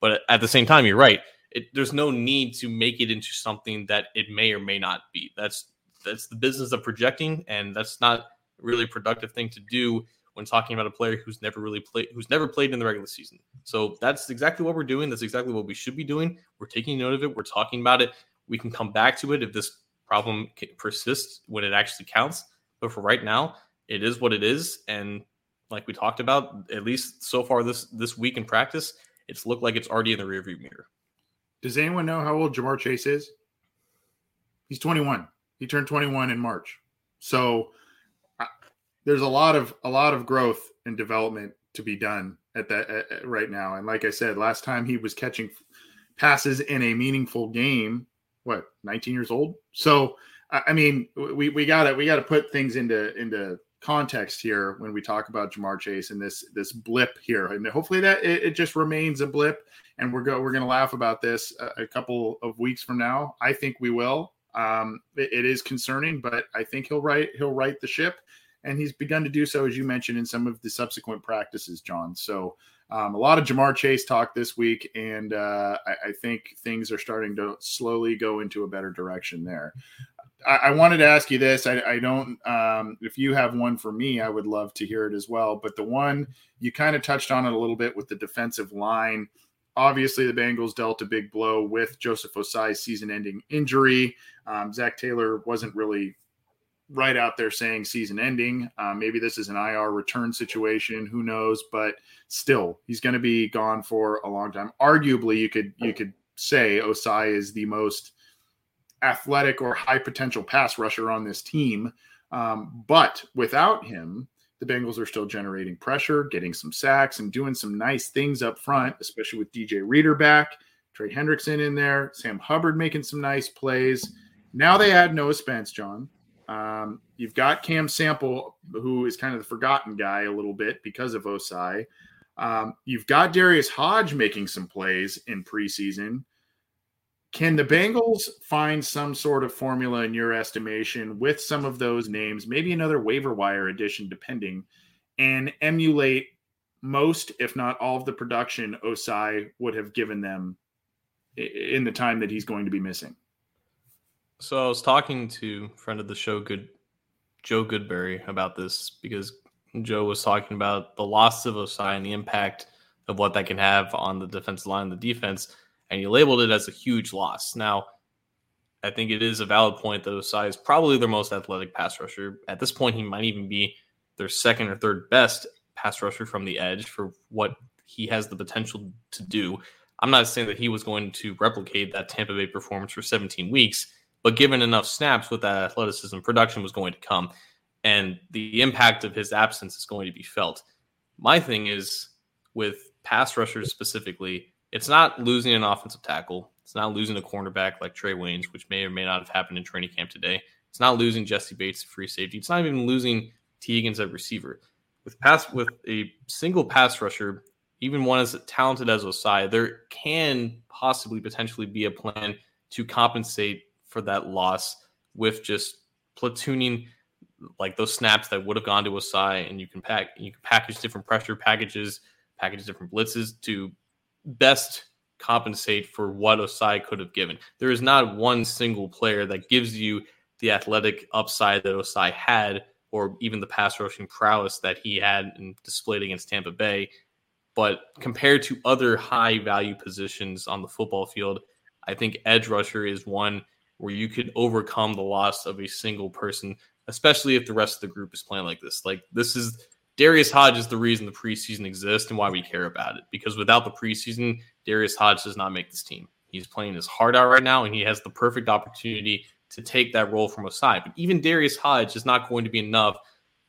But at the same time, you're right. It, there's no need to make it into something that it may or may not be. That's that's the business of projecting, and that's not really a productive thing to do when talking about a player who's never really played, who's never played in the regular season. So that's exactly what we're doing. That's exactly what we should be doing. We're taking note of it. We're talking about it. We can come back to it if this problem persists when it actually counts. But for right now, it is what it is. And like we talked about, at least so far this this week in practice, it's looked like it's already in the rearview mirror. Does anyone know how old Ja'Marr Chase is? He's 21. He turned 21 in March. So uh, there's a lot of a lot of growth and development to be done at that uh, right now. And like I said, last time he was catching passes in a meaningful game, what 19 years old. So I mean, we we got to we got to put things into into context here when we talk about Ja'Marr Chase and this this blip here, and hopefully that it, it just remains a blip, and we're go we're going to laugh about this a, a, couple of weeks from now. I think we will. Um, it, it is concerning, but I think he'll right he'll right the ship, and he's begun to do so as you mentioned in some of the subsequent practices, John. So. Um, a lot of Ja'Marr Chase talk this week, and uh, I, I, think things are starting to slowly go into a better direction there. I, I wanted to ask you this. I, I don't. Um, if you have one for me, I would love to hear it as well. But the one you kind of touched on it a little bit with the defensive line. Obviously, the Bengals dealt a big blow with Joseph Ossai's season-ending injury. Um, Zac Taylor wasn't really right out there saying season ending. Uh, maybe this is an IR return situation. Who knows? But still, he's going to be gone for a long time. Arguably, you could you could say Ossai is the most athletic or high potential pass rusher on this team. Um, but without him, the Bengals are still generating pressure, getting some sacks, and doing some nice things up front, especially with DJ Reader back, Trey Hendrickson in there, Sam Hubbard making some nice plays. Now they add Noah Spence, John. Um, you've got Cam Sample, who is kind of the forgotten guy a little bit because of Ossai. Um, you've got Darius Hodge making some plays in preseason. Can the Bengals find some sort of formula in your estimation with some of those names, maybe another waiver wire addition, depending, and emulate most, if not all, of the production Ossai would have given them in the time that he's going to be missing? So I was talking to friend of the show, Good Joe Goodberry, about this because Joe was talking about the loss of Ossai and the impact of what that can have on the defensive line, the defense and you labeled it as a huge loss. Now, I think it is a valid point that Ossai is probably their most athletic pass rusher. At this point, he might even be their second or third best pass rusher from the edge for what he has the potential to do. I'm not saying that he was going to replicate that Tampa Bay performance for 17 weeks, but given enough snaps with that athleticism, production was going to come. And the impact of his absence is going to be felt. My thing is with pass rushers specifically, it's not losing an offensive tackle. It's not losing a cornerback like Trae Waynes, which may or may not have happened in training camp today. It's not losing Jessie Bates free safety. It's not even losing Tee Higgins at receiver. With pass with a single pass rusher, even one as talented as Ossai, there can possibly potentially be a plan to compensate for that loss with just platooning like those snaps that would have gone to Ossai, and you can pack you can package different pressure packages, package different blitzes to best compensate for what Ossai could have given. There is not one single player that gives you the athletic upside that Ossai had, or even the pass rushing prowess that he had and displayed against Tampa Bay. But compared to other high value positions on the football field, I think edge rusher is one where you could overcome the loss of a single person, especially if the rest of the group is playing like this. Like this is Darius Hodge is the reason the preseason exists and why we care about it. Because without the preseason, Darius Hodge does not make this team. He's playing his heart out right now, and he has the perfect opportunity to take that role from Ossai. But even Darius Hodge is not going to be enough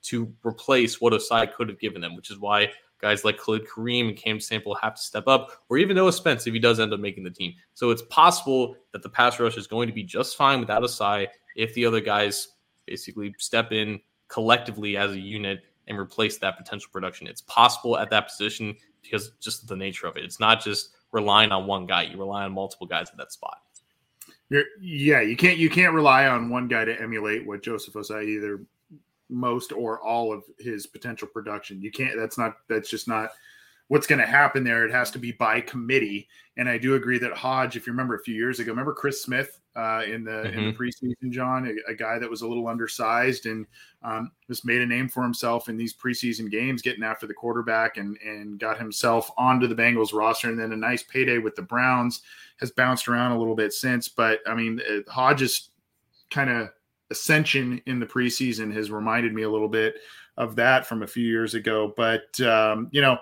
to replace what Ossai could have given them, which is why guys like Khalid Kareem and Cam Sample have to step up, or even Noah Spence if he does end up making the team. So it's possible that the pass rush is going to be just fine without Ossai if the other guys basically step in collectively as a unit and replace that potential production. It's possible at that position because just the nature of it. It's not just relying on one guy. You rely on multiple guys at that spot. You're, yeah, you can't you can't rely on one guy to emulate what Joseph Ossai either most or all of his potential production. You can't. That's not. That's just not what's going to happen there. It has to be by committee. And I do agree that Hodge, if you remember a few years ago, remember Chris Smith uh, in the mm-hmm. in the mm-hmm. preseason, John, a, a, guy that was a little undersized and um, just made a name for himself in these preseason games, getting after the quarterback and and got himself onto the Bengals roster, and then a nice payday with the Browns. Has bounced around a little bit since, but I mean, uh, Hodge is kind of ascension in the preseason has reminded me a little bit of that from a few years ago. But um, you know,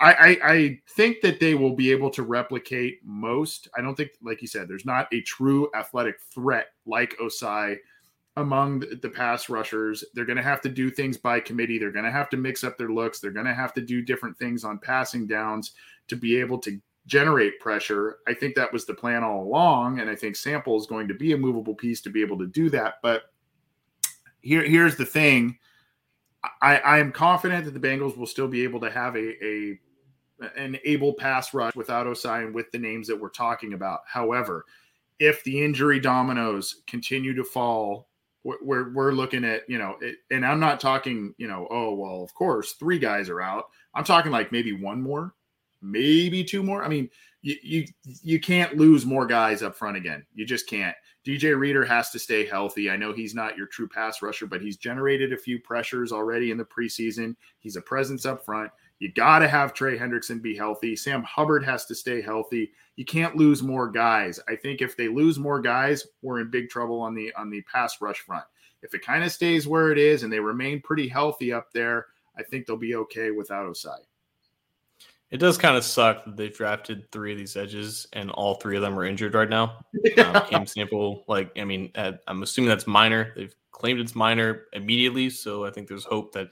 I, I, I think that they will be able to replicate most. I don't think, like you said, there's not a true athletic threat like Ossai among the, the pass rushers. They're going to have to do things by committee. They're going to have to mix up their looks. They're going to have to do different things on passing downs to be able to generate pressure. I think that was the plan all along, and I think Sample is going to be a movable piece to be able to do that. But here, here's the thing: I, I am confident that the Bengals will still be able to have a, a an able pass rush without Ossai and with the names that we're talking about. However, if the injury dominoes continue to fall, we're we're looking at you know, it, and I'm not talking you know, oh well, of course three guys are out. I'm talking like maybe one more maybe two more. I mean, you, you you can't lose more guys up front again. You just can't. DJ Reader has to stay healthy. I know he's not your true pass rusher, but he's generated a few pressures already in the preseason. He's a presence up front. You got to have Trey Hendrickson be healthy. Sam Hubbard has to stay healthy. You can't lose more guys. I think if they lose more guys, we're in big trouble on the on the pass rush front. If it kind of stays where it is and they remain pretty healthy up there, I think they'll be okay without Ossai. It does kind of suck that they've drafted three of these edges and all three of them are injured right now. Yeah. Um, Cam Sample, like, I mean, I'm assuming that's minor. They've claimed it's minor immediately. So I think there's hope that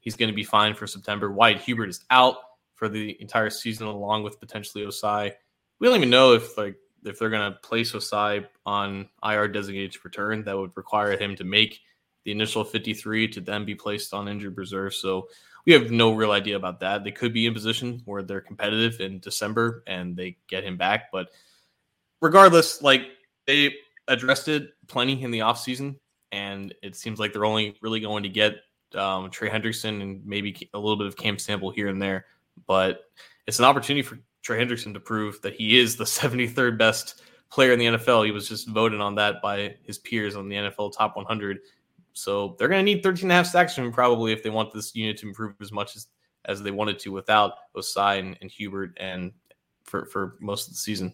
he's going to be fine for September. Wyatt Hubert is out for the entire season, along with potentially Ossai. We don't even know if, like, if they're going to place Ossai on IR designated to return. That would require him to make the initial 53 to then be placed on injured reserve. So we have no real idea about that. They could be in position where they're competitive in December and they get him back. But regardless, like they addressed it plenty in the offseason. And it seems like they're only really going to get um, Trey Hendrickson and maybe a little bit of Cam Sample here and there. But it's an opportunity for Trey Hendrickson to prove that he is the 73rd best player in the NFL. He was just voted on that by his peers on the NFL Top 100 so they're going to need 13 and a half sacks from him probably if they want this unit to improve as much as, as they wanted to without Ossai and, and Hubert and for, for most of the season.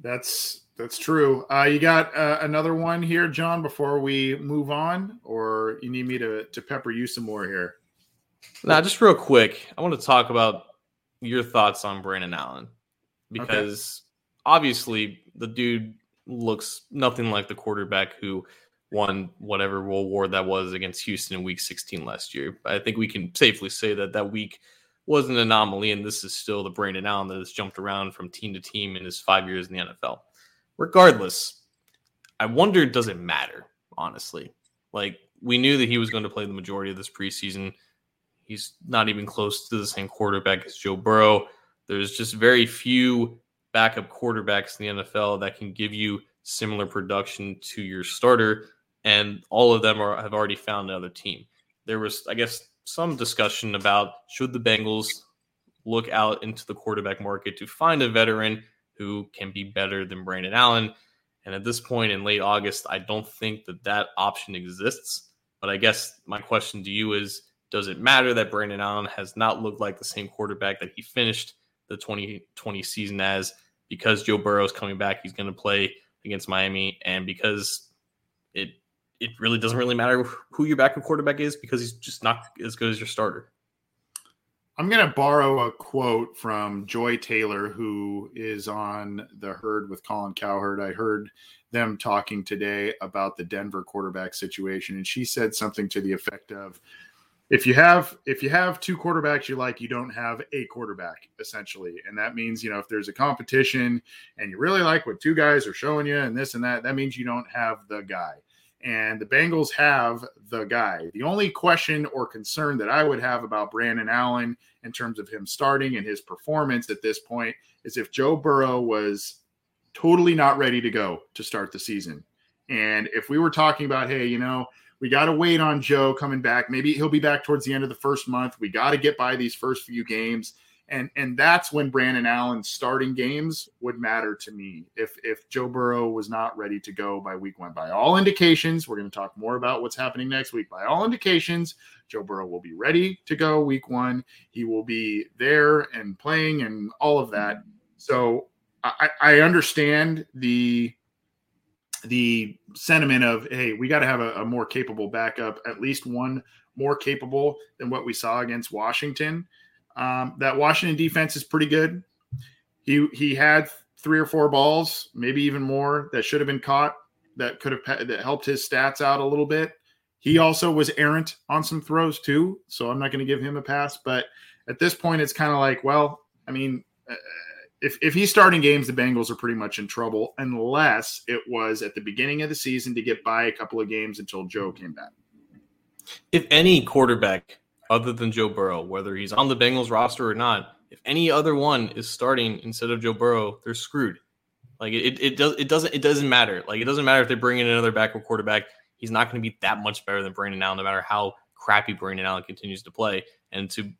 That's that's true. Uh, you got uh, another one here, John, before we move on, or you need me to, to pepper you some more here? Now, just real quick, I want to talk about your thoughts on Brandon Allen because okay. obviously the dude looks nothing like the quarterback who – won whatever world war that was against Houston in Week 16 last year. I think we can safely say that that week was an anomaly, and this is still the Brandon Allen that has jumped around from team to team in his five years in the NFL. Regardless, I wonder does it matter, honestly? Like, we knew that he was going to play the majority of this preseason. He's not even close to the same quarterback as Joe Burrow. There's just very few backup quarterbacks in the NFL that can give you similar production to your starter, and all of them are, have already found another team. There was, I guess, some discussion about should the Bengals look out into the quarterback market to find a veteran who can be better than Brandon Allen. And at this point in late August, I don't think that that option exists. But I guess my question to you is does it matter that Brandon Allen has not looked like the same quarterback that he finished the 2020 season as because Joe Burrow is coming back? He's going to play against Miami. And because it it really doesn't really matter who your backup quarterback is because he's just not as good as your starter. I'm going to borrow a quote from Joy Taylor, who is on the herd with Colin Cowherd. I heard them talking today about the Denver quarterback situation, and she said something to the effect of, if you have if you have two quarterbacks you like you don't have a quarterback essentially and that means you know if there's a competition and you really like what two guys are showing you and this and that that means you don't have the guy and the Bengals have the guy. The only question or concern that I would have about Brandon Allen in terms of him starting and his performance at this point is if Joe Burrow was totally not ready to go to start the season. And if we were talking about, hey, you know, we got to wait on Joe coming back. Maybe he'll be back towards the end of the first month. We got to get by these first few games and and that's when Brandon Allen's starting games would matter to me. If if Joe Burrow was not ready to go by week one, by all indications, we're going to talk more about what's happening next week. By all indications, Joe Burrow will be ready to go week one. He will be there and playing and all of that. So I, I understand the the sentiment of hey, we got to have a, a more capable backup, at least one more capable than what we saw against Washington. Um, that Washington defense is pretty good. He he had three or four balls, maybe even more, that should have been caught. That could have that helped his stats out a little bit. He also was errant on some throws too, so I'm not going to give him a pass. But at this point, it's kind of like, well, I mean, uh, if if he's starting games, the Bengals are pretty much in trouble, unless it was at the beginning of the season to get by a couple of games until Joe came back. If any quarterback other than Joe Burrow, whether he's on the Bengals roster or not, if any other one is starting instead of Joe Burrow, they're screwed. Like it, it does it doesn't it doesn't matter. Like it doesn't matter if they bring in another backup quarterback. He's not going to be that much better than Brandon Allen, no matter how crappy Brandon Allen continues to play. And to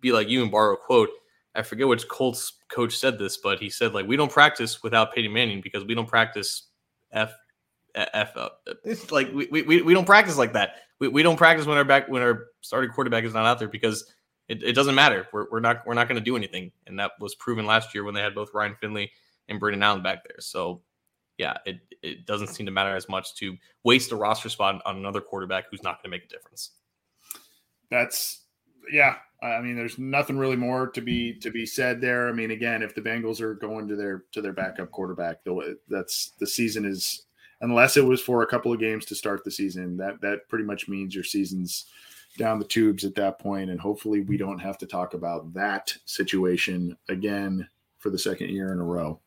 be like you and borrow a quote, I forget which Colts coach said this, but he said like we don't practice without Peyton Manning because we don't practice f f up. Like we, we we don't practice like that we, we don't practice when our back when our starting quarterback is not out there because it, it doesn't matter. We're, we're not we're not going to do anything, and that was proven last year when they had both Ryan Finley and Brandon Allen back there. So yeah, it it doesn't seem to matter as much to waste a roster spot on another quarterback who's not going to make a difference. That's yeah. I mean, there's nothing really more to be to be said there. I mean, again, if the Bengals are going to their to their backup quarterback, that's the season is unless it was for a couple of games to start the season. That that pretty much means your season's down the tubes at that point, and hopefully we don't have to talk about that situation again for the second year in a row.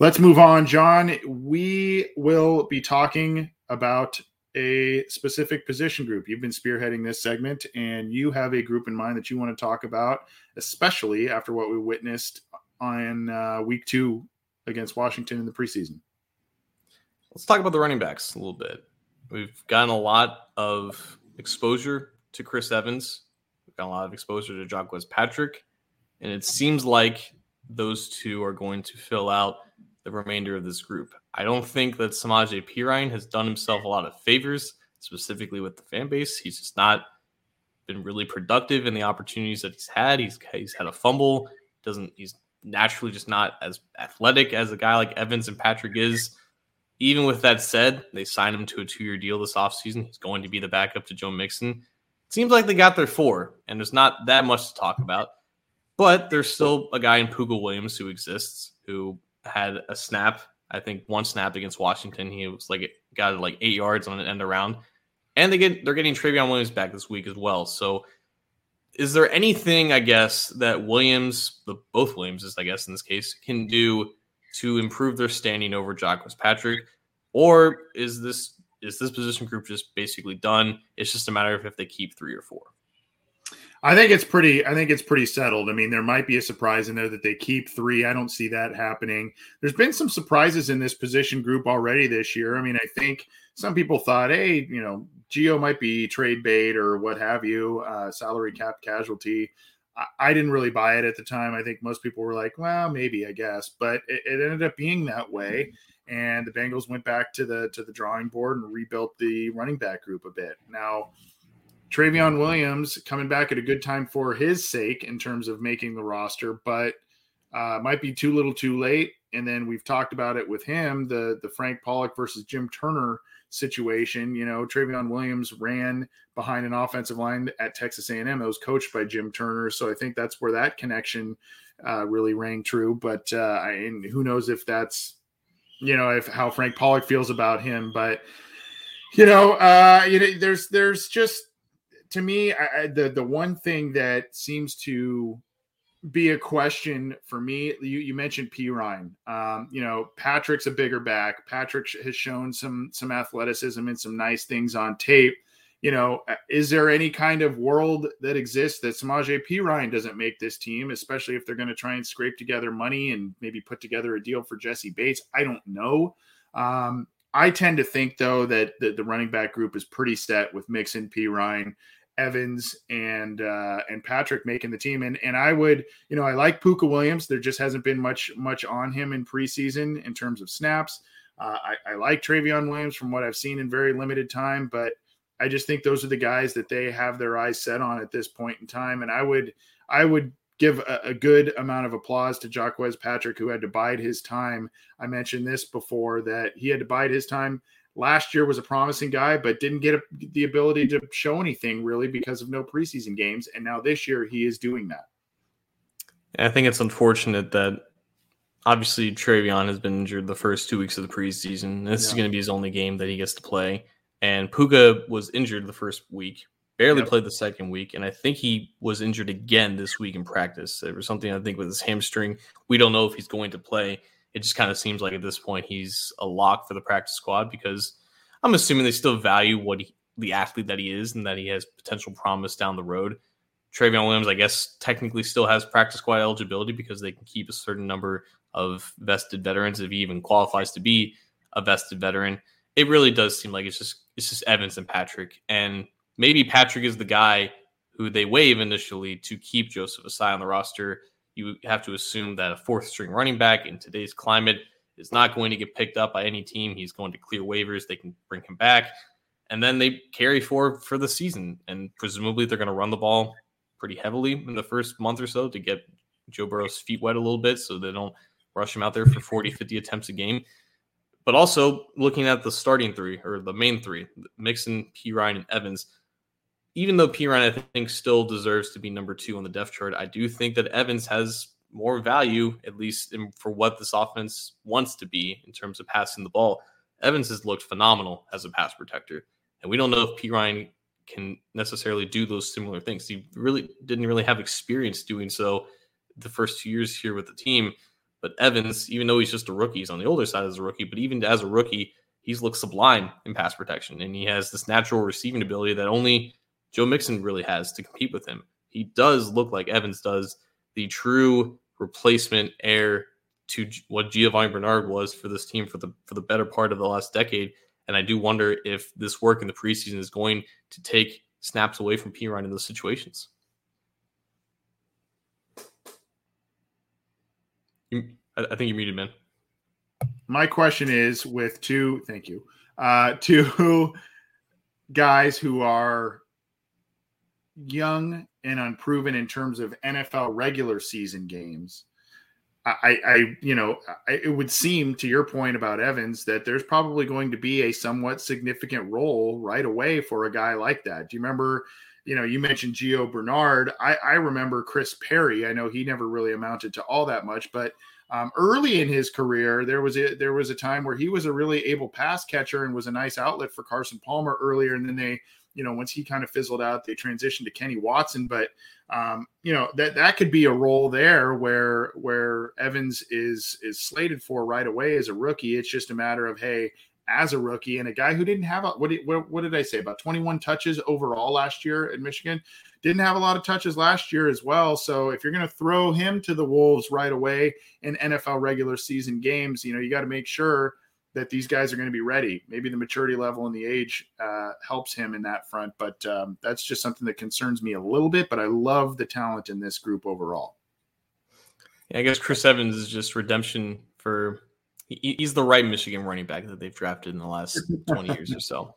Let's move on, John. We will be talking about a specific position group. You've been spearheading this segment, and you have a group in mind that you want to talk about, especially after what we witnessed on uh, week two against Washington in the preseason. Let's talk about the running backs a little bit. We've gotten a lot of exposure to Chris Evans. We've got a lot of exposure to Jacques Patrick. And it seems like those two are going to fill out the remainder of this group. I don't think that Samaje Perine has done himself a lot of favors, specifically with the fan base. He's just not been really productive in the opportunities that he's had. He's he's had a fumble. Doesn't he's naturally just not as athletic as a guy like Evans and Patrick is. Even with that said, they signed him to a two year deal this offseason. He's going to be the backup to Joe Mixon. Seems like they got their four, and there's not that much to talk about. But there's still a guy in Pooka Williams who exists, who had a snap I think one snap against Washington, he was like got like eight yards on an end around, and they get they're getting Trayveon Williams back this week as well. So, is there anything I guess that Williams, the both Williamses, I guess in this case, can do to improve their standing over Jacques Patrick, or is this is this position group just basically done? It's just a matter of if they keep three or four. I think it's pretty. I think it's pretty settled. I mean, there might be a surprise in there that they keep three. I don't see that happening. There's been some surprises in this position group already this year. I mean, I think some people thought, hey, you know, Gio might be trade bait or what have you, uh, salary cap casualty. I, I, didn't really buy it at the time. I think most people were like, well, maybe, I guess, but it, it ended up being that way. And the Bengals went back to the to the drawing board and rebuilt the running back group a bit. Now Trayveon Williams coming back at a good time for his sake in terms of making the roster, but uh, might be too little too late. And then we've talked about it with him, the the Frank Pollack versus Jim Turner situation. You know, Trayveon Williams ran behind an offensive line at Texas A&M that was coached by Jim Turner, so I think that's where that connection uh, really rang true. But uh, and who knows if that's you know if how Frank Pollack feels about him, but you know, uh, you know, there's there's just to me, I, the the one thing that seems to be a question for me, you, you mentioned Perine. Um, you know, Patrick's a bigger back. Patrick has shown some some athleticism and some nice things on tape. You know, is there any kind of world that exists that Samaje Perine doesn't make this team, especially if they're going to try and scrape together money and maybe put together a deal for Jessie Bates? I don't know. Um, I tend to think though that the, the running back group is pretty set with Mixon, Perine, Evans and uh, and Patrick making the team. And and I would, you know, I like Pooka Williams. There just hasn't been much much on him in preseason in terms of snaps. Uh, I, I like Trayveon Williams from what I've seen in very limited time, but I just think those are the guys that they have their eyes set on at this point in time. And I would I would give a, a good amount of applause to Jacques Patrick, who had to bide his time. I mentioned this before that he had to bide his time last year was a promising guy, but didn't get a, the ability to show anything really because of no preseason games. And now this year he is doing that. I think it's unfortunate that obviously Trayveon has been injured the first two weeks of the preseason. This yeah. is going to be his only game that he gets to play. And Pooka was injured the first week, barely yep. played the second week, and I think he was injured again this week in practice. There was something I think with his hamstring. We don't know if he's going to play it just kind of seems like at this point he's a lock for the practice squad because I'm assuming they still value what he, the athlete that he is and that he has potential promise down the road. Trayveon Williams, I guess, technically still has practice squad eligibility because they can keep a certain number of vested veterans if he even qualifies to be a vested veteran. It really does seem like it's just it's just Evans and Patrick, and maybe Patrick is the guy who they waive initially to keep Joseph Ossai on the roster you have to assume that a fourth string running back in today's climate is not going to get picked up by any team. He's going to clear waivers. They can bring him back. And then they carry forward for the season. And presumably they're going to run the ball pretty heavily in the first month or so to get Joe Burrow's feet wet a little bit so they don't rush him out there for 40, 50 attempts a game. But also looking at the starting three or the main three, Mixon, Perine, and Evans – even though Perine, I think, still deserves to be number two on the depth chart, I do think that Evans has more value, at least in, for what this offense wants to be in terms of passing the ball. Evans has looked phenomenal as a pass protector. And we don't know if Perine can necessarily do those similar things. He really didn't really have experience doing so the first two years here with the team. But Evans, even though he's just a rookie, he's on the older side as a rookie, but even as a rookie, he's looked sublime in pass protection. And he has this natural receiving ability that only Joe Mixon really has to compete with him. He does look like Evans does, the true replacement heir to what Giovani Bernard was for this team for the for the better part of the last decade. And I do wonder if this work in the preseason is going to take snaps away from Perine in those situations. I think you muted, man. My question is with two, thank you, uh, two guys who are young and unproven in terms of NFL regular season games. I, I, you know, I, it would seem to your point about Evans that there's probably going to be a somewhat significant role right away for a guy like that. Do you remember? You know, you mentioned Gio Bernard. I, I remember Chris Perry. I know he never really amounted to all that much, but Um, early in his career, there was a there was a time where he was a really able pass catcher and was a nice outlet for Carson Palmer earlier, and then they you know, once he kind of fizzled out, they transitioned to Kenny Watson. But um, you know that that could be a role there where where Evans is is slated for right away as a rookie. It's just a matter of hey, as a rookie and a guy who didn't have a, what did, what, what did I say about 21 touches overall last year at Michigan. Didn't have a lot of touches last year as well. So if you're going to throw him to the Wolves right away in NFL regular season games, you know you got to make sure that these guys are going to be ready. Maybe the maturity level and the age uh, helps him in that front, but um, that's just something that concerns me a little bit. But I love the talent in this group overall. Yeah, I guess Chris Evans is just redemption for. He's the right Michigan running back that they've drafted in the last 20 years or so.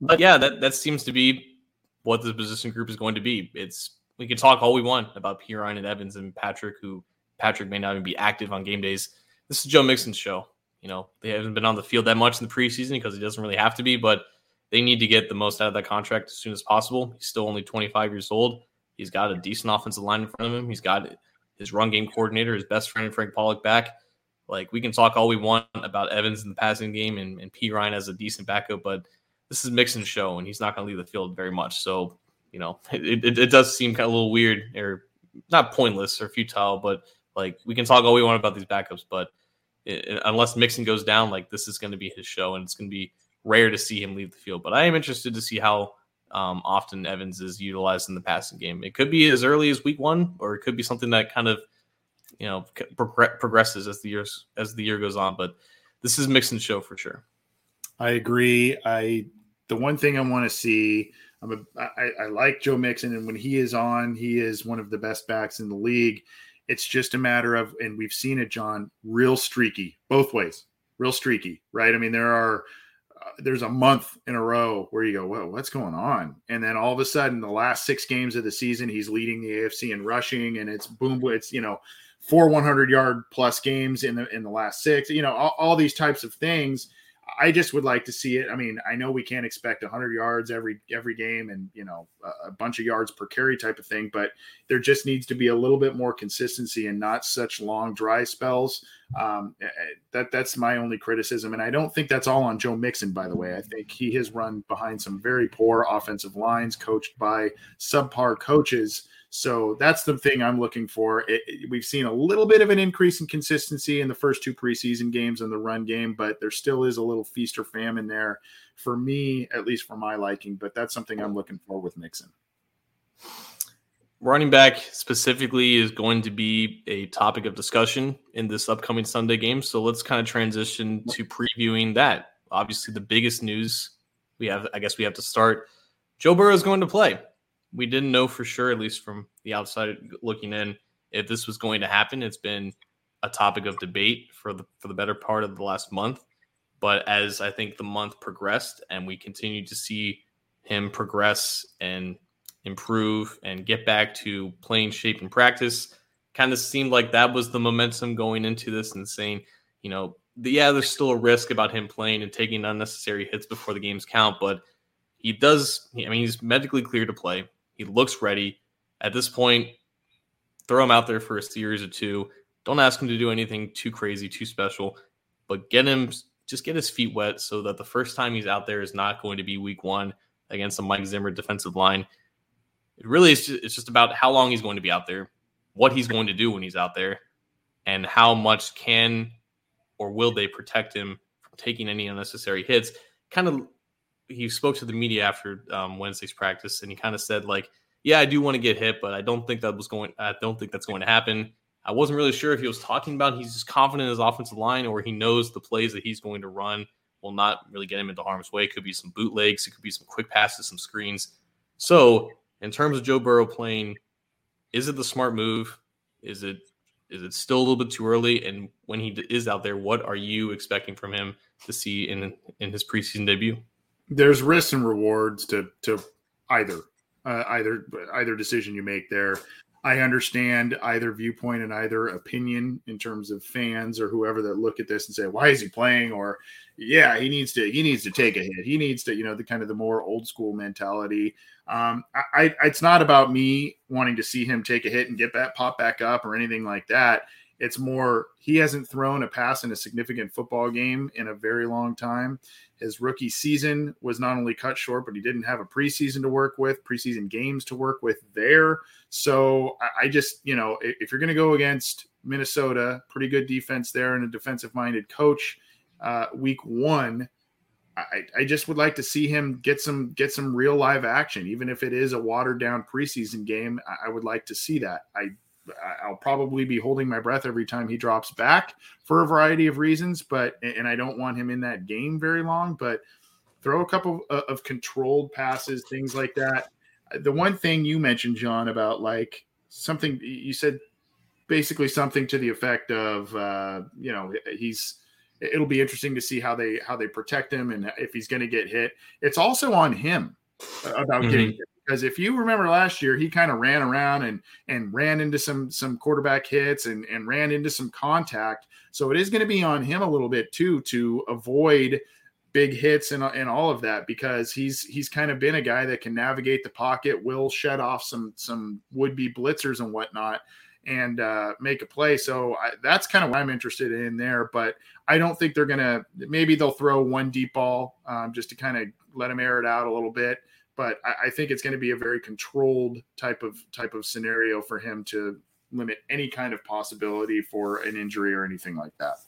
But yeah, that, that seems to be what the position group is going to be. It's we can talk all we want about Perine and Evans and Patrick, who Patrick may not even be active on game days. This is Joe Mixon's show. You know, they haven't been on the field that much in the preseason because he doesn't really have to be, but they need to get the most out of that contract as soon as possible. He's still only 25 years old. He's got a decent offensive line in front of him. He's got his run game coordinator, his best friend Frank Pollack, back. Like we can talk all we want about Evans in the passing game and, and Perine as a decent backup, but this is Mixon's show and he's not going to leave the field very much. So, you know, it, it, it does seem kind of a little weird or not pointless or futile, but like we can talk all we want about these backups, but unless Mixon goes down, like this is going to be his show, and it's going to be rare to see him leave the field. But I am interested to see how um, often Evans is utilized in the passing game. It could be as early as week one, or it could be something that kind of you know progresses as the years as the year goes on. But this is Mixon's show for sure. I agree. I the one thing I want to see. I'm a, I, I like Joe Mixon, and when he is on, he is one of the best backs in the league. It's just a matter of, and we've seen it, John, real streaky both ways, real streaky, right? I mean, there are, uh, there's a month in a row where you go, whoa, what's going on? And then all of a sudden, the last six games of the season, he's leading the AFC in rushing, and it's boom, it's you know, four 100 yard plus games in the in the last six, you know, all, all these types of things I just would like to see it. I mean, I know we can't expect 100 yards every every game and you know a, bunch of yards per carry type of thing, but there just needs to be a little bit more consistency and not such long dry spells. Um, eh, eh, that that's my only criticism, and I don't think that's all on Joe Mixon. By the way, I think he has run behind some very poor offensive lines, coached by subpar coaches. So that's the thing I'm looking for. It, it, we've seen a little bit of an increase in consistency in the first two preseason games in the run game, but there still is a little feast or famine there for me, at least for my liking. But that's something I'm looking for with Mixon. Running back specifically is going to be a topic of discussion in this upcoming Sunday game. So let's kind of transition to previewing that. Obviously, the biggest news we have, I guess we have to start. Joe Burrow is going to play we didn't know for sure, at least from the outside looking in, if this was going to happen. It's been a topic of debate for the for the better part of the last month. But as I think the month progressed and we continued to see him progress and improve and get back to playing shape and practice, kind of seemed like that was the momentum going into this and saying, you know, the, yeah, there's still a risk about him playing and taking unnecessary hits before the games count, but he does. I mean, he's medically clear to play. He looks ready. At this point, throw him out there for a series or two. Don't ask him to do anything too crazy, too special, but get him just get his feet wet so that the first time he's out there is not going to be week one against the Mike Zimmer defensive line. It really is just, it's just about how long he's going to be out there, what he's going to do when he's out there, and how much can or will they protect him from taking any unnecessary hits. Kind of he spoke to the media after um, Wednesday's practice, and he kind of said like, "Yeah, I do want to get hit, but I don't think that was going. I don't think that's going to happen." I wasn't really sure if he was talking about he's just confident in his offensive line or he knows the plays that he's going to run will not really get him into harm's way. It could be some bootlegs, it could be some quick passes, some screens. So, in terms of Joe Burrow playing, is it the smart move? Is it is it still a little bit too early? And when he is out there, what are you expecting from him to see in in his preseason debut? There's risks and rewards to to either uh, either either decision you make there. I understand either viewpoint and either opinion in terms of fans or whoever that look at this and say, "Why is he playing?" or "Yeah, he needs to he needs to take a hit. He needs to," you know, the kind of the more old school mentality. Um, I, I it's not about me wanting to see him take a hit and get that pop back up or anything like that It's more he hasn't thrown a pass in a significant football game in a very long time. His rookie season was not only cut short, but he didn't have a preseason to work with, preseason games to work with there. So I, I just, you know, if you're going to go against Minnesota, pretty good defense there and a defensive minded coach, uh, week one, I, I, just would like to see him get some get some real live action, even if it is a watered down preseason game. I, I would like to see that. I I'll probably be holding my breath every time he drops back for a variety of reasons, but and I don't want him in that game very long. But throw a couple of controlled passes, things like that. The one thing you mentioned, John, about like something you said, basically something to the effect of, uh, you know, he's it'll be interesting to see how they how they protect him and if he's going to get hit. It's also on him about mm-hmm. getting hit because if you remember last year, he kind of ran around and and ran into some some quarterback hits and and ran into some contact. So it is going to be on him a little bit too to avoid big hits and, and all of that because he's he's kind of been a guy that can navigate the pocket, will shed off some some would be blitzers and whatnot and uh, make a play. So I, that's kind of what I'm interested in there. But I don't think they're gonna. Maybe they'll throw one deep ball um, just to kind of let him air it out a little bit. But I, I think it's going to be a very controlled type of type of scenario for him to limit any kind of possibility for an injury or anything like that.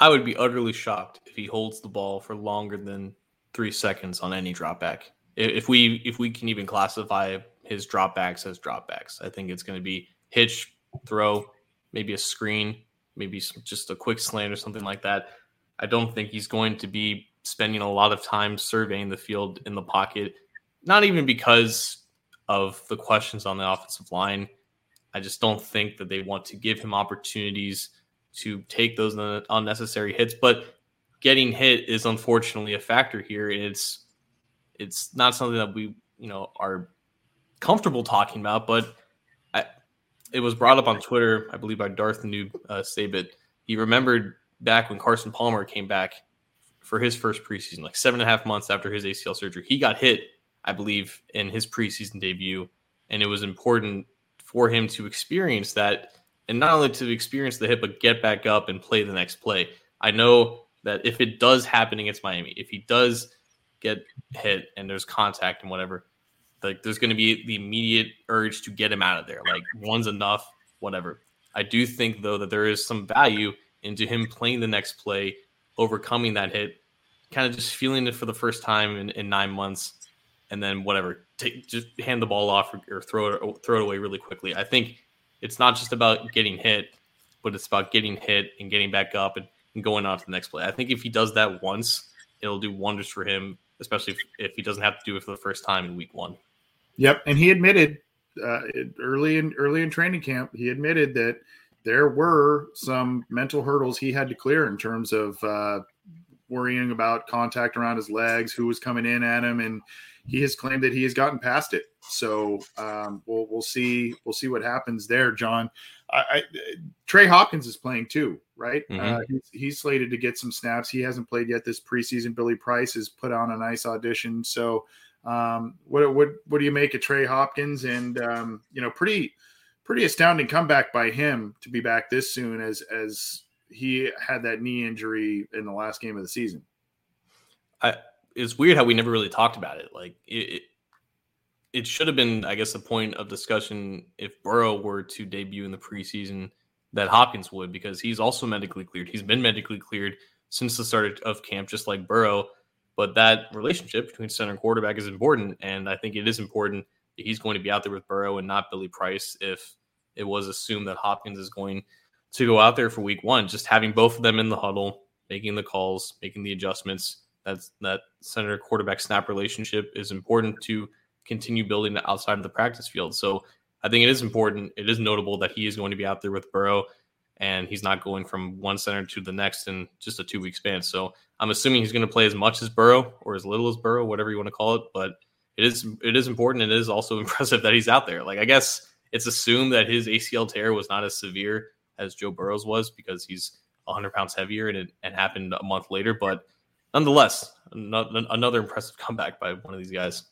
I would be utterly shocked if he holds the ball for longer than three seconds on any dropback. If we if we can even classify his dropbacks as dropbacks, I think it's going to be hitch, throw, maybe a screen, maybe just a quick slant or something like that. I don't think he's going to be spending a lot of time surveying the field in the pocket, not even because of the questions on the offensive line. I just don't think that they want to give him opportunities to take those unnecessary hits. But getting hit is unfortunately a factor here. It's it's not something that we you know are comfortable talking about, but it was brought up on Twitter, I believe, by Darth Noob uh, Sabit. He remembered back when Carson Palmer came back for his first preseason, like seven and a half months after his ACL surgery. He got hit, I believe, in his preseason debut, and it was important for him to experience that, and not only to experience the hit, but get back up and play the next play. I know that if it does happen against Miami, if he does get hit and there's contact and whatever, like there's going to be the immediate urge to get him out of there. Like one's enough, whatever. I do think though that there is some value into him playing the next play, overcoming that hit, kind of just feeling it for the first time in, in nine months, and then whatever, take just hand the ball off or, or throw it or throw it away really quickly. I think it's not just about getting hit, but it's about getting hit and getting back up and, and going on to the next play. I think if he does that once, it'll do wonders for him, especially if, if he doesn't have to do it for the first time in week one. Yep, and he admitted uh, early in early in training camp, he admitted that there were some mental hurdles he had to clear in terms of uh, worrying about contact around his legs, who was coming in at him, and he has claimed that he has gotten past it. So um, we'll we'll see we'll see what happens there, John. I, I, Trey Hopkins is playing too, right? Mm-hmm. Uh, he's, he's, slated to get some snaps. He hasn't played yet this preseason. Billy Price has put on a nice audition, so um, what what what do you make of Trey Hopkins? And um, you know, pretty pretty astounding comeback by him to be back this soon, as as he had that knee injury in the last game of the season. I, it's weird how we never really talked about it. Like it, it, it should have been, I guess, a point of discussion if Burrow were to debut in the preseason that Hopkins would, because he's also medically cleared. He's been medically cleared since the start of camp, just like Burrow. But that relationship between center and quarterback is important, and I think it is important that he's going to be out there with Burrow and not Billy Price. If it was assumed that Hopkins is going to go out there for Week One, just having both of them in the huddle, making the calls, making the adjustments. That's that center quarterback snap relationship is important to continue building outside of the practice field. So I think it is important. It is notable that he is going to be out there with Burrow and he's not going from one center to the next in just a two week span. So I'm assuming he's going to play as much as Burrow or as little as Burrow, whatever you want to call it. But it is it is important. It is also impressive that he's out there. Like I guess it's assumed that his ACL tear was not as severe as Joe Burrow's was because he's 100 pounds heavier and it and happened a month later. But nonetheless, another impressive comeback by one of these guys.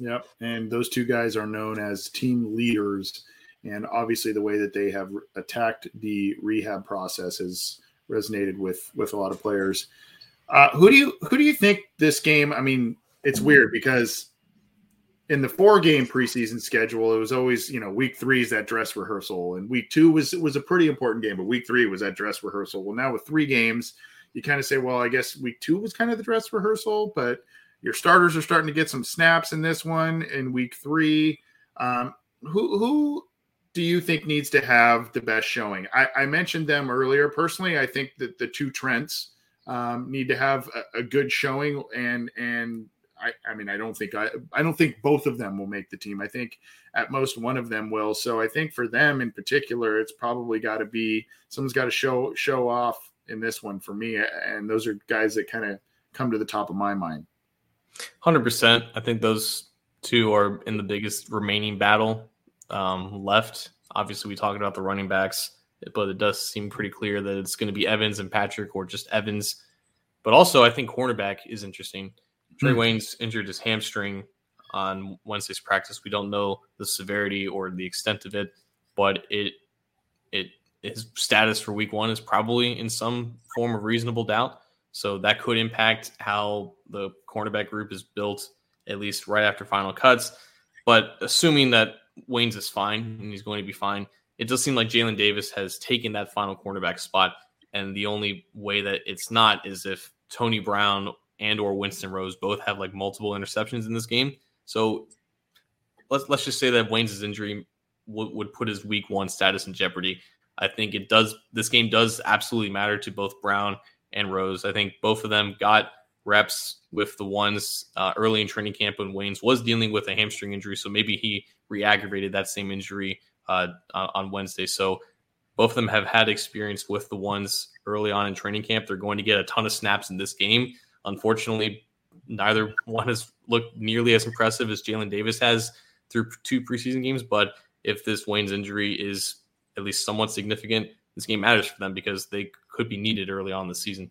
Yep, and those two guys are known as team leaders And obviously, the way that they have attacked the rehab process has resonated with with a lot of players. Uh, who do you who do you think this game? I mean, it's weird because in the four game preseason schedule, it was always, you know, week three is that dress rehearsal, and week two was was a pretty important game, but week three was that dress rehearsal. Well, now with three games, you kind of say, well, I guess week two was kind of the dress rehearsal, but your starters are starting to get some snaps in this one in week three. Um, who who do you think needs to have the best showing? I, I mentioned them earlier. Personally, I think that the two Trents um, need to have a, a good showing and and I, I mean, I don't think I, I don't think both of them will make the team. I think at most one of them will. So I think for them in particular, it's probably got to be someone's got to show show off in this one for me. And those are guys that kind of come to the top of my mind. Hundred percent. I think those two are in the biggest remaining battle um, left. Obviously, we talked about the running backs, but it does seem pretty clear that it's going to be Evans and Patrick, or just Evans. But also, I think cornerback is interesting. Trae mm-hmm. Waynes injured his hamstring on Wednesday's practice. We don't know the severity or the extent of it, but it his status for week one is probably in some form of reasonable doubt. So that could impact how the cornerback group is built, at least right after final cuts. But assuming that Waynes is fine and he's going to be fine, it does seem like Jalen Davis has taken that final cornerback spot. And the only way that it's not is if Tony Brown and or Winston Rose both have like multiple interceptions in this game. So let's let's just say that Waynes' injury would put his week one status in jeopardy. I think it does. This game does absolutely matter to both Brown and Rose. I think both of them got reps with the ones uh, early in training camp when Waynes was dealing with a hamstring injury. So maybe he re-aggravated that same injury uh, on Wednesday. So both of them have had experience with the ones early on in training camp. They're going to get a ton of snaps in this game. Unfortunately, neither one has looked nearly as impressive as Jalen Davis has through two preseason games. But if this Waynes' injury is at least somewhat significant, this game matters for them because they could be needed early on the season.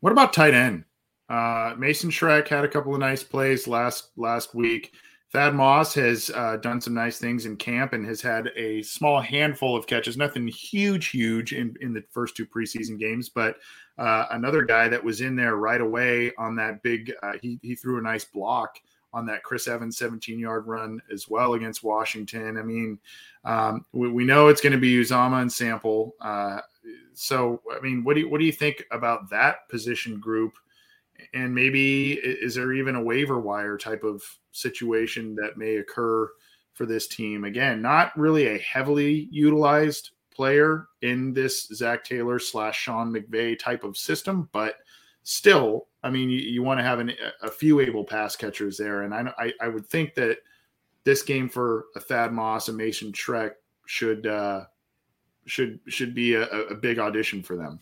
What about tight end? Uh, Mason Schreck had a couple of nice plays last last week. Thad Moss has uh, done some nice things in camp and has had a small handful of catches, nothing huge, huge in, in the first two preseason games, but uh, another guy that was in there right away on that big, uh, he, he threw a nice block on that Chris Evans 17 yard run as well against Washington. I mean, um, we, we, know it's going to be Uzomah and Sample. Uh, so, I mean, what do you, what do you think about that position group? And maybe is there even a waiver wire type of situation that may occur for this team? Again, not really a heavily utilized player in this Zac Taylor slash Sean McVay type of system, but still, I mean, you, you want to have an, a few able pass catchers there, and I, I, I would think that this game for a Thad Moss and Mason Schreck should uh, should should be a, a big audition for them.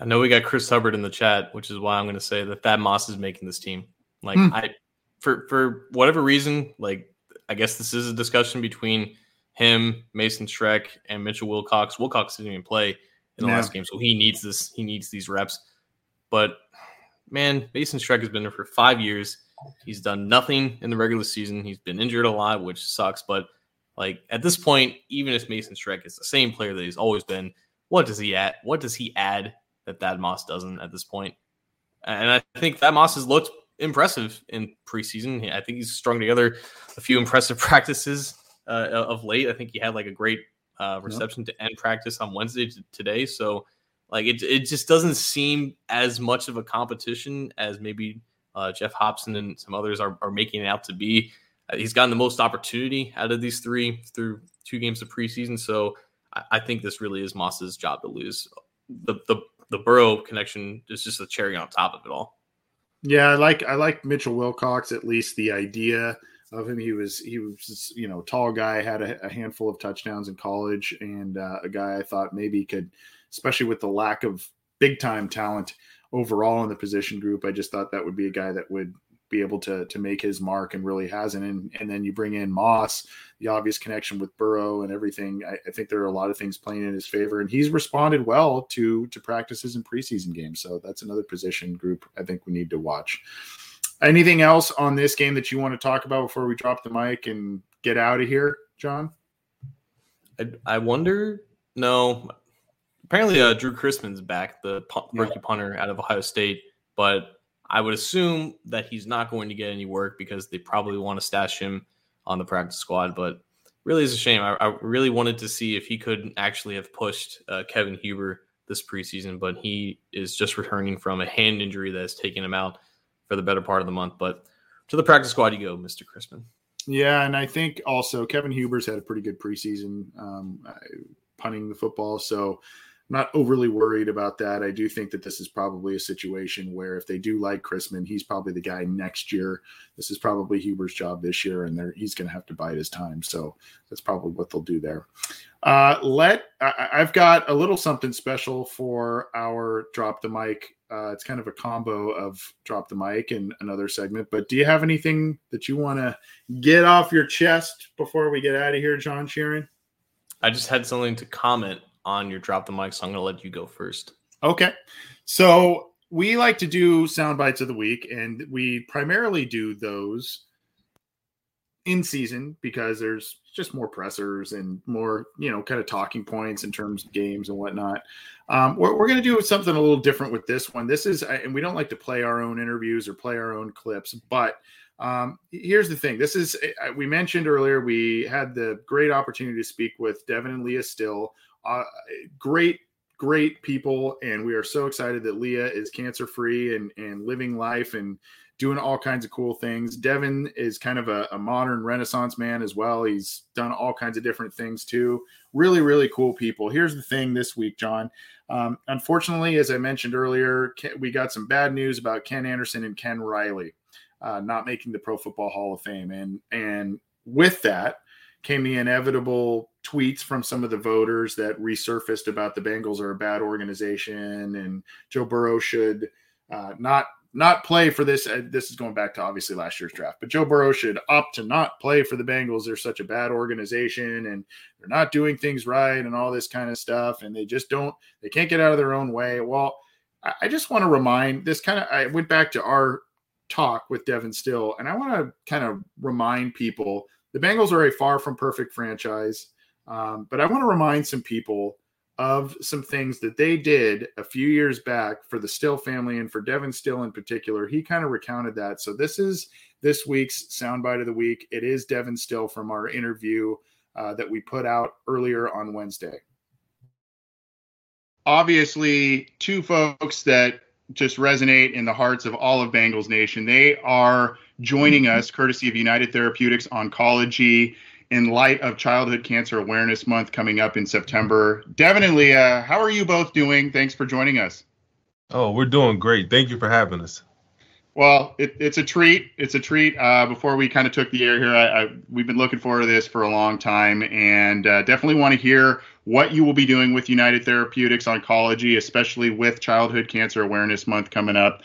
I know we got Chris Hubbard in the chat, which is why I'm going to say that Thad Moss is making this team. Like hmm. I, for for whatever reason, like I guess this is a discussion between him, Mason Schreck, and Mitchell Wilcox. Wilcox didn't even play in the yeah. last game, so he needs this. He needs these reps. But man, Mason Schreck has been there for five years. He's done nothing in the regular season. He's been injured a lot, which sucks. But like at this point, even if Mason Schreck is the same player that he's always been, what does he add? What does he add that Thad Moss doesn't at this point? And I think Thad Moss has looked impressive in preseason. I think he's strung together a few impressive practices uh, of late. I think he had like a great uh, reception yep. to end practice on Wednesday today. So like it, it just doesn't seem as much of a competition as maybe uh, Geoff Hobson and some others are, are making it out to be. Uh, he's gotten the most opportunity out of these three through two games of preseason. So I, I think this really is Moss's job to lose. The the the Burrow connection is just a cherry on top of it all. Yeah, I like I like Mitchell Wilcox at least the idea of him. He was he was you know tall guy, had a, a handful of touchdowns in college, and uh, a guy I thought maybe could, especially with the lack of big time talent overall in the position group. I just thought that would be a guy that would be able to to make his mark and really hasn't. And and then you bring in Moss, the obvious connection with Burrow and everything. I, I, think there are a lot of things playing in his favor, and he's responded well to to practices and preseason games. So that's another position group I think we need to watch. Anything else on this game that you want to talk about before we drop the mic and get out of here, John? I, I wonder. No, apparently uh, Drue Chrisman's back, the pu- Yeah. rookie punter out of Ohio State, but I would assume that he's not going to get any work because they probably want to stash him on the practice squad. But really, is a shame. I, I really wanted to see if he could actually have pushed uh, Kevin Huber this preseason, but he is just returning from a hand injury that has taken him out for the better part of the month. But to the practice squad you go, Mr. Chrisman. Yeah, and I think also Kevin Huber's had a pretty good preseason um, punting the football, so not overly worried about that. I do think that this is probably a situation where if they do like Chrisman, he's probably the guy next year. This is probably Huber's job this year, and he's going to have to bide his time. So that's probably what they'll do there. Uh, let I, I've got a little something special for our drop the mic. Uh, it's kind of a combo of drop the mic and another segment. But do you have anything that you want to get off your chest before we get out of here, John Sheeran? I just had something to comment on your drop the mic, so I'm going to let you go first. Okay. So we like to do sound bites of the week, and we primarily do those in season because there's just more pressers and more, you know, kind of talking points in terms of games and whatnot. Um, we're we're going to do something a little different with this one. This is, and we don't like to play our own interviews or play our own clips, but um, here's the thing. This is, we mentioned earlier, we had the great opportunity to speak with Devin and Leah Still. Uh, great great people and we are so excited that leah is cancer free and and living life and doing all kinds of cool things. Devin is kind of a, a, modern renaissance man as well. He's done all kinds of different things too. Really really cool people. Here's the thing this week john. Um, unfortunately as i mentioned earlier we got some bad news about ken anderson and ken riley uh, not making the pro football hall of fame. And and with that came the inevitable tweets from some of the voters that resurfaced about the Bengals are a bad organization and Joe Burrow should uh, not not play for this. Uh, this is going back to obviously last year's draft, but Joe Burrow should opt to not play for the Bengals. They're such a bad organization and they're not doing things right and all this kind of stuff. And they just don't, they can't get out of their own way. Well, I, I just want to remind this kind of, I went back to our talk with Devin Still, and I want to kind of remind people the Bengals are a far from perfect franchise. Um, but I want to remind some people of some things that they did a few years back for the Still family and for Devin Still in particular. He kind of recounted that. So this is this week's soundbite of the week. It is Devin Still from our interview uh, that we put out earlier on Wednesday. Obviously, two folks that just resonate in the hearts of all of Bengals Nation. They are joining us courtesy of United Therapeutics Oncology in light of Childhood Cancer Awareness Month coming up in September. Devin and Leah, how are you both doing? Thanks for joining us. Oh, we're doing great. Thank you for having us. Well, it, it's a treat. It's a treat. Uh, before we kind of took the air here, I, I, we've been looking forward to this for a long time, and uh, definitely want to hear what you will be doing with United Therapeutics Oncology, especially with Childhood Cancer Awareness Month coming up.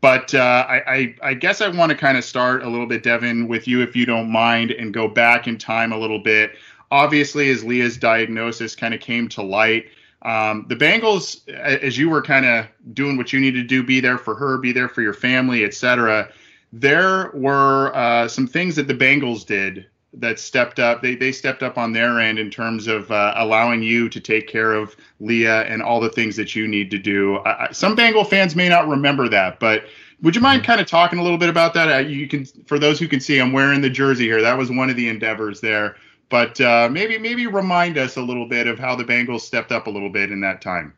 But uh, I, I, I, guess I want to kind of start a little bit, Devin, with you, if you don't mind, and go back in time a little bit. Obviously, as Leah's diagnosis kind of came to light, um, the Bengals, as you were kind of doing what you needed to do, be there for her, be there for your family, etc. There were uh, some things that the Bengals did that stepped up. They they stepped up on their end in terms of uh, allowing you to take care of Leah and all the things that you need to do. Uh, some Bengal fans may not remember that, but would you mind kind of talking a little bit about that? Uh, you can, for those who can see, I'm wearing the jersey here. That was one of the endeavors there. But uh, maybe maybe remind us a little bit of how the Bengals stepped up a little bit in that time.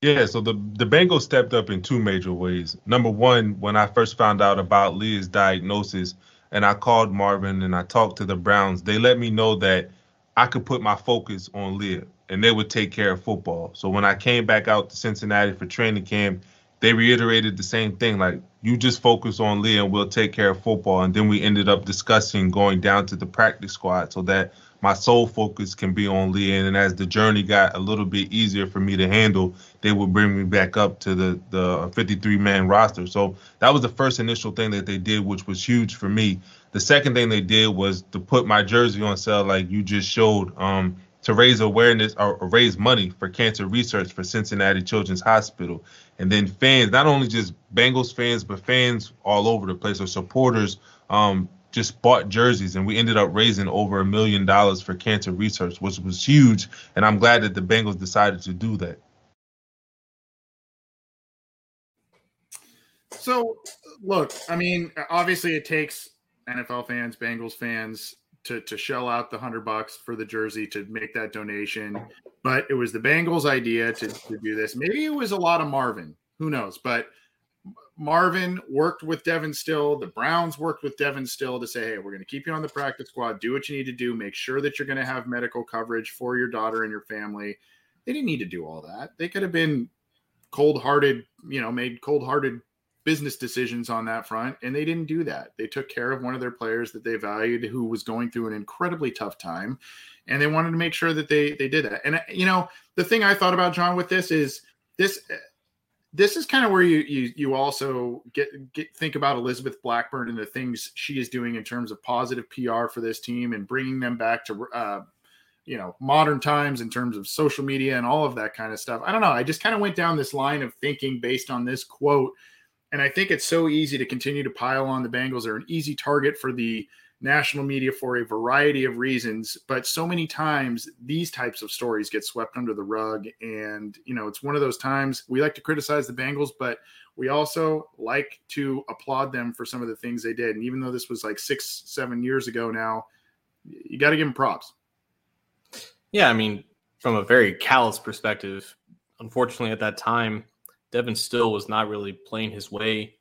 Yeah, so the the Bengals stepped up in two major ways. Number one, when I first found out about Leah's diagnosis, and I called Marvin and I talked to the Browns, they let me know that I could put my focus on Leah and they would take care of football. So when I came back out to Cincinnati for training camp, they reiterated the same thing like you just focus on Leah and we'll take care of football. And then we ended up discussing going down to the practice squad so that my sole focus can be on Leah. And as the journey got a little bit easier for me to handle, they would bring me back up to the the 53 man roster. So that was the first initial thing that they did, which was huge for me. The second thing they did was to put my jersey on sale, like you just showed, um, to raise awareness or, raise money for cancer research for Cincinnati Children's Hospital. And then fans, not only just Bengals fans, but fans all over the place or supporters um, just bought jerseys, and we ended up raising over a million dollars for cancer research, which was huge. And I'm glad that the Bengals decided to do that. So, look, I mean, obviously, it takes NFL fans, Bengals fans to to shell out the hundred bucks for the jersey to make that donation. But it was the Bengals' idea to, to do this. Maybe it was a lot of Marvin. Who knows? But Marvin worked with Devin Still. The Browns worked with Devin Still to say, hey, we're going to keep you on the practice squad. Do what you need to do. Make sure that you're going to have medical coverage for your daughter and your family. They didn't need to do all that. They could have been cold hearted, you know, made cold hearted business decisions on that front, and they didn't do that. They took care of one of their players that they valued, who was going through an incredibly tough time, and they wanted to make sure that they they did that. And you know, the thing I thought about John with this is this. This is kind of where you you you also get get think about Elizabeth Blackburn and the things she is doing in terms of positive PR for this team and bringing them back to uh, you know modern times in terms of social media and all of that kind of stuff. I don't know. I just kind of went down this line of thinking based on this quote and I think it's so easy to continue to pile on the Bengals. They're an easy target for the national media for a variety of reasons. But so many times these types of stories get swept under the rug. And, you know, it's one of those times we like to criticize the Bengals, but we also like to applaud them for some of the things they did. And even though this was like six, seven years ago now, you got to give them props. Yeah. I mean, from a very callous perspective, unfortunately, at that time, Devin Still was not really playing his way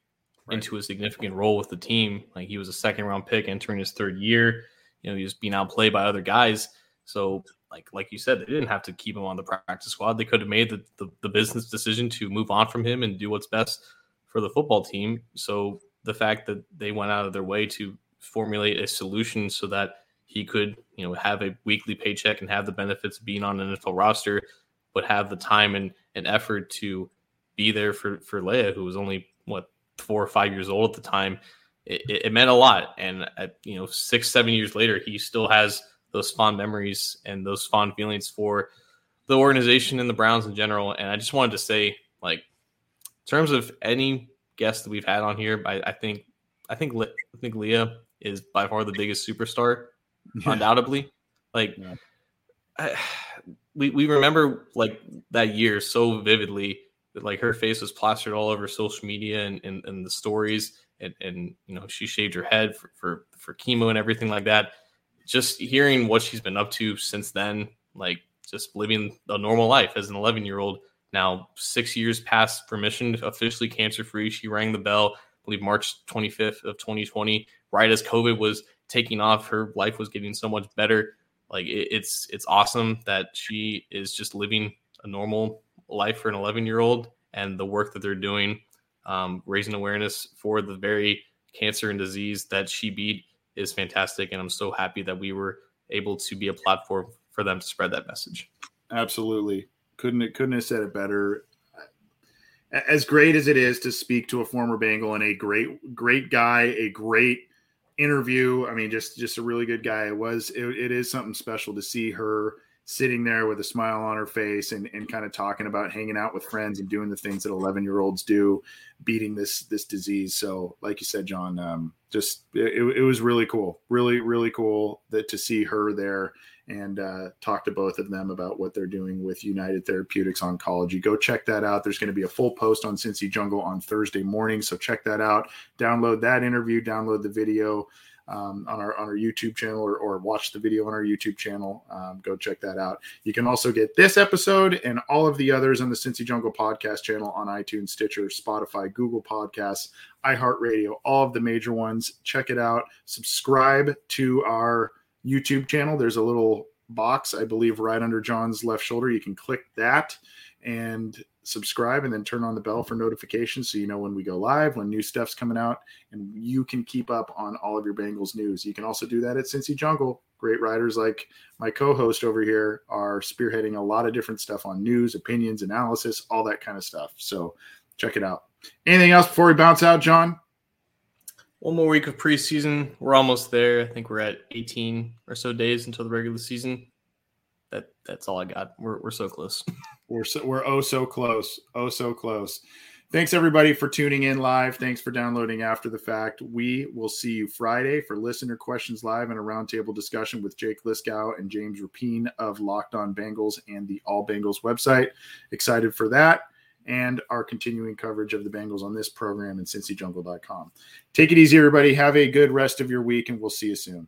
right. into a significant role with the team. Like he was a second round pick entering his third year. You know, he was being outplayed by other guys. So, like like you said, they didn't have to keep him on the practice squad. They could have made the, the, the business decision to move on from him and do what's best for the football team. So the fact that they went out of their way to formulate a solution so that he could, you know, have a weekly paycheck and have the benefits of being on an NFL roster, but have the time and, and effort to be there for for Leah, who was only what four or five years old at the time. It, it meant a lot, and at, you know, six seven years later, he still has those fond memories and those fond feelings for the organization and the Browns in general. And I just wanted to say, like, in terms of any guest that we've had on here, I, I think I think I think Leah is by far the biggest superstar, yeah. undoubtedly. Like, yeah. I, we we remember like that year so vividly like her face was plastered all over social media and, and, and the stories and, and you know she shaved her head for, for for chemo and everything like that. Just hearing what she's been up to since then like just living a normal life as an 11 year old now six years past remission officially cancer free she rang the bell I believe march 25th of 2020 right as covid was taking off. Her life was getting so much better. Like it, it's it's awesome that she is just living a normal life for an 11 year old and the work that they're doing, um, raising awareness for the very cancer and disease that she beat is fantastic. And I'm so happy that we were able to be a platform for them to spread that message. Absolutely. Couldn't couldn't have said it better. As great as it is to speak to a former Bengal and a great great guy, a great interview. I mean, just just a really good guy. It was it, it is something special to see her sitting there with a smile on her face and, and kind of talking about hanging out with friends and doing the things that 11 year olds do beating this this disease. So like you said john um, just it, it was really cool. Really really cool that to see her there and uh, talk to both of them about what they're doing with united therapeutics oncology. Go check that out. There's going to be a full post on cincy jungle on thursday morning so check that out. Download that interview download the video um, on our on our YouTube channel or, or watch the video on our YouTube channel. Um, go check that out. You can also get this episode and all of the others on the Cincy Jungle podcast channel on iTunes, Stitcher, Spotify, Google Podcasts, iHeartRadio, all of the major ones. Check it out. Subscribe to our YouTube channel. There's a little box, I believe, right under John's left shoulder. You can click that and subscribe and then turn on the bell for notifications so you know when we go live, when new stuff's coming out, and you can keep up on all of your Bengals news. You can also do that at Cincy Jungle. Great writers like my co-host over here are spearheading a lot of different stuff on news, opinions, analysis, all that kind of stuff. So check it out. Anything else before we bounce out, John? One more week of preseason. We're almost there. I think we're at 18 or so days until the regular season. That that's all I got. We're we're so close. We're so, we're oh so close, oh so close. Thanks everybody for tuning in live. Thanks for downloading after the fact. We will see you Friday for listener questions live and a roundtable discussion with Jake Liska and James Rapien of Locked On Bengals and the All Bengals website. Excited for that and our continuing coverage of the Bengals on this program and cincyjungle.com. Take it easy, everybody. Have a good rest of your week, and we'll see you soon.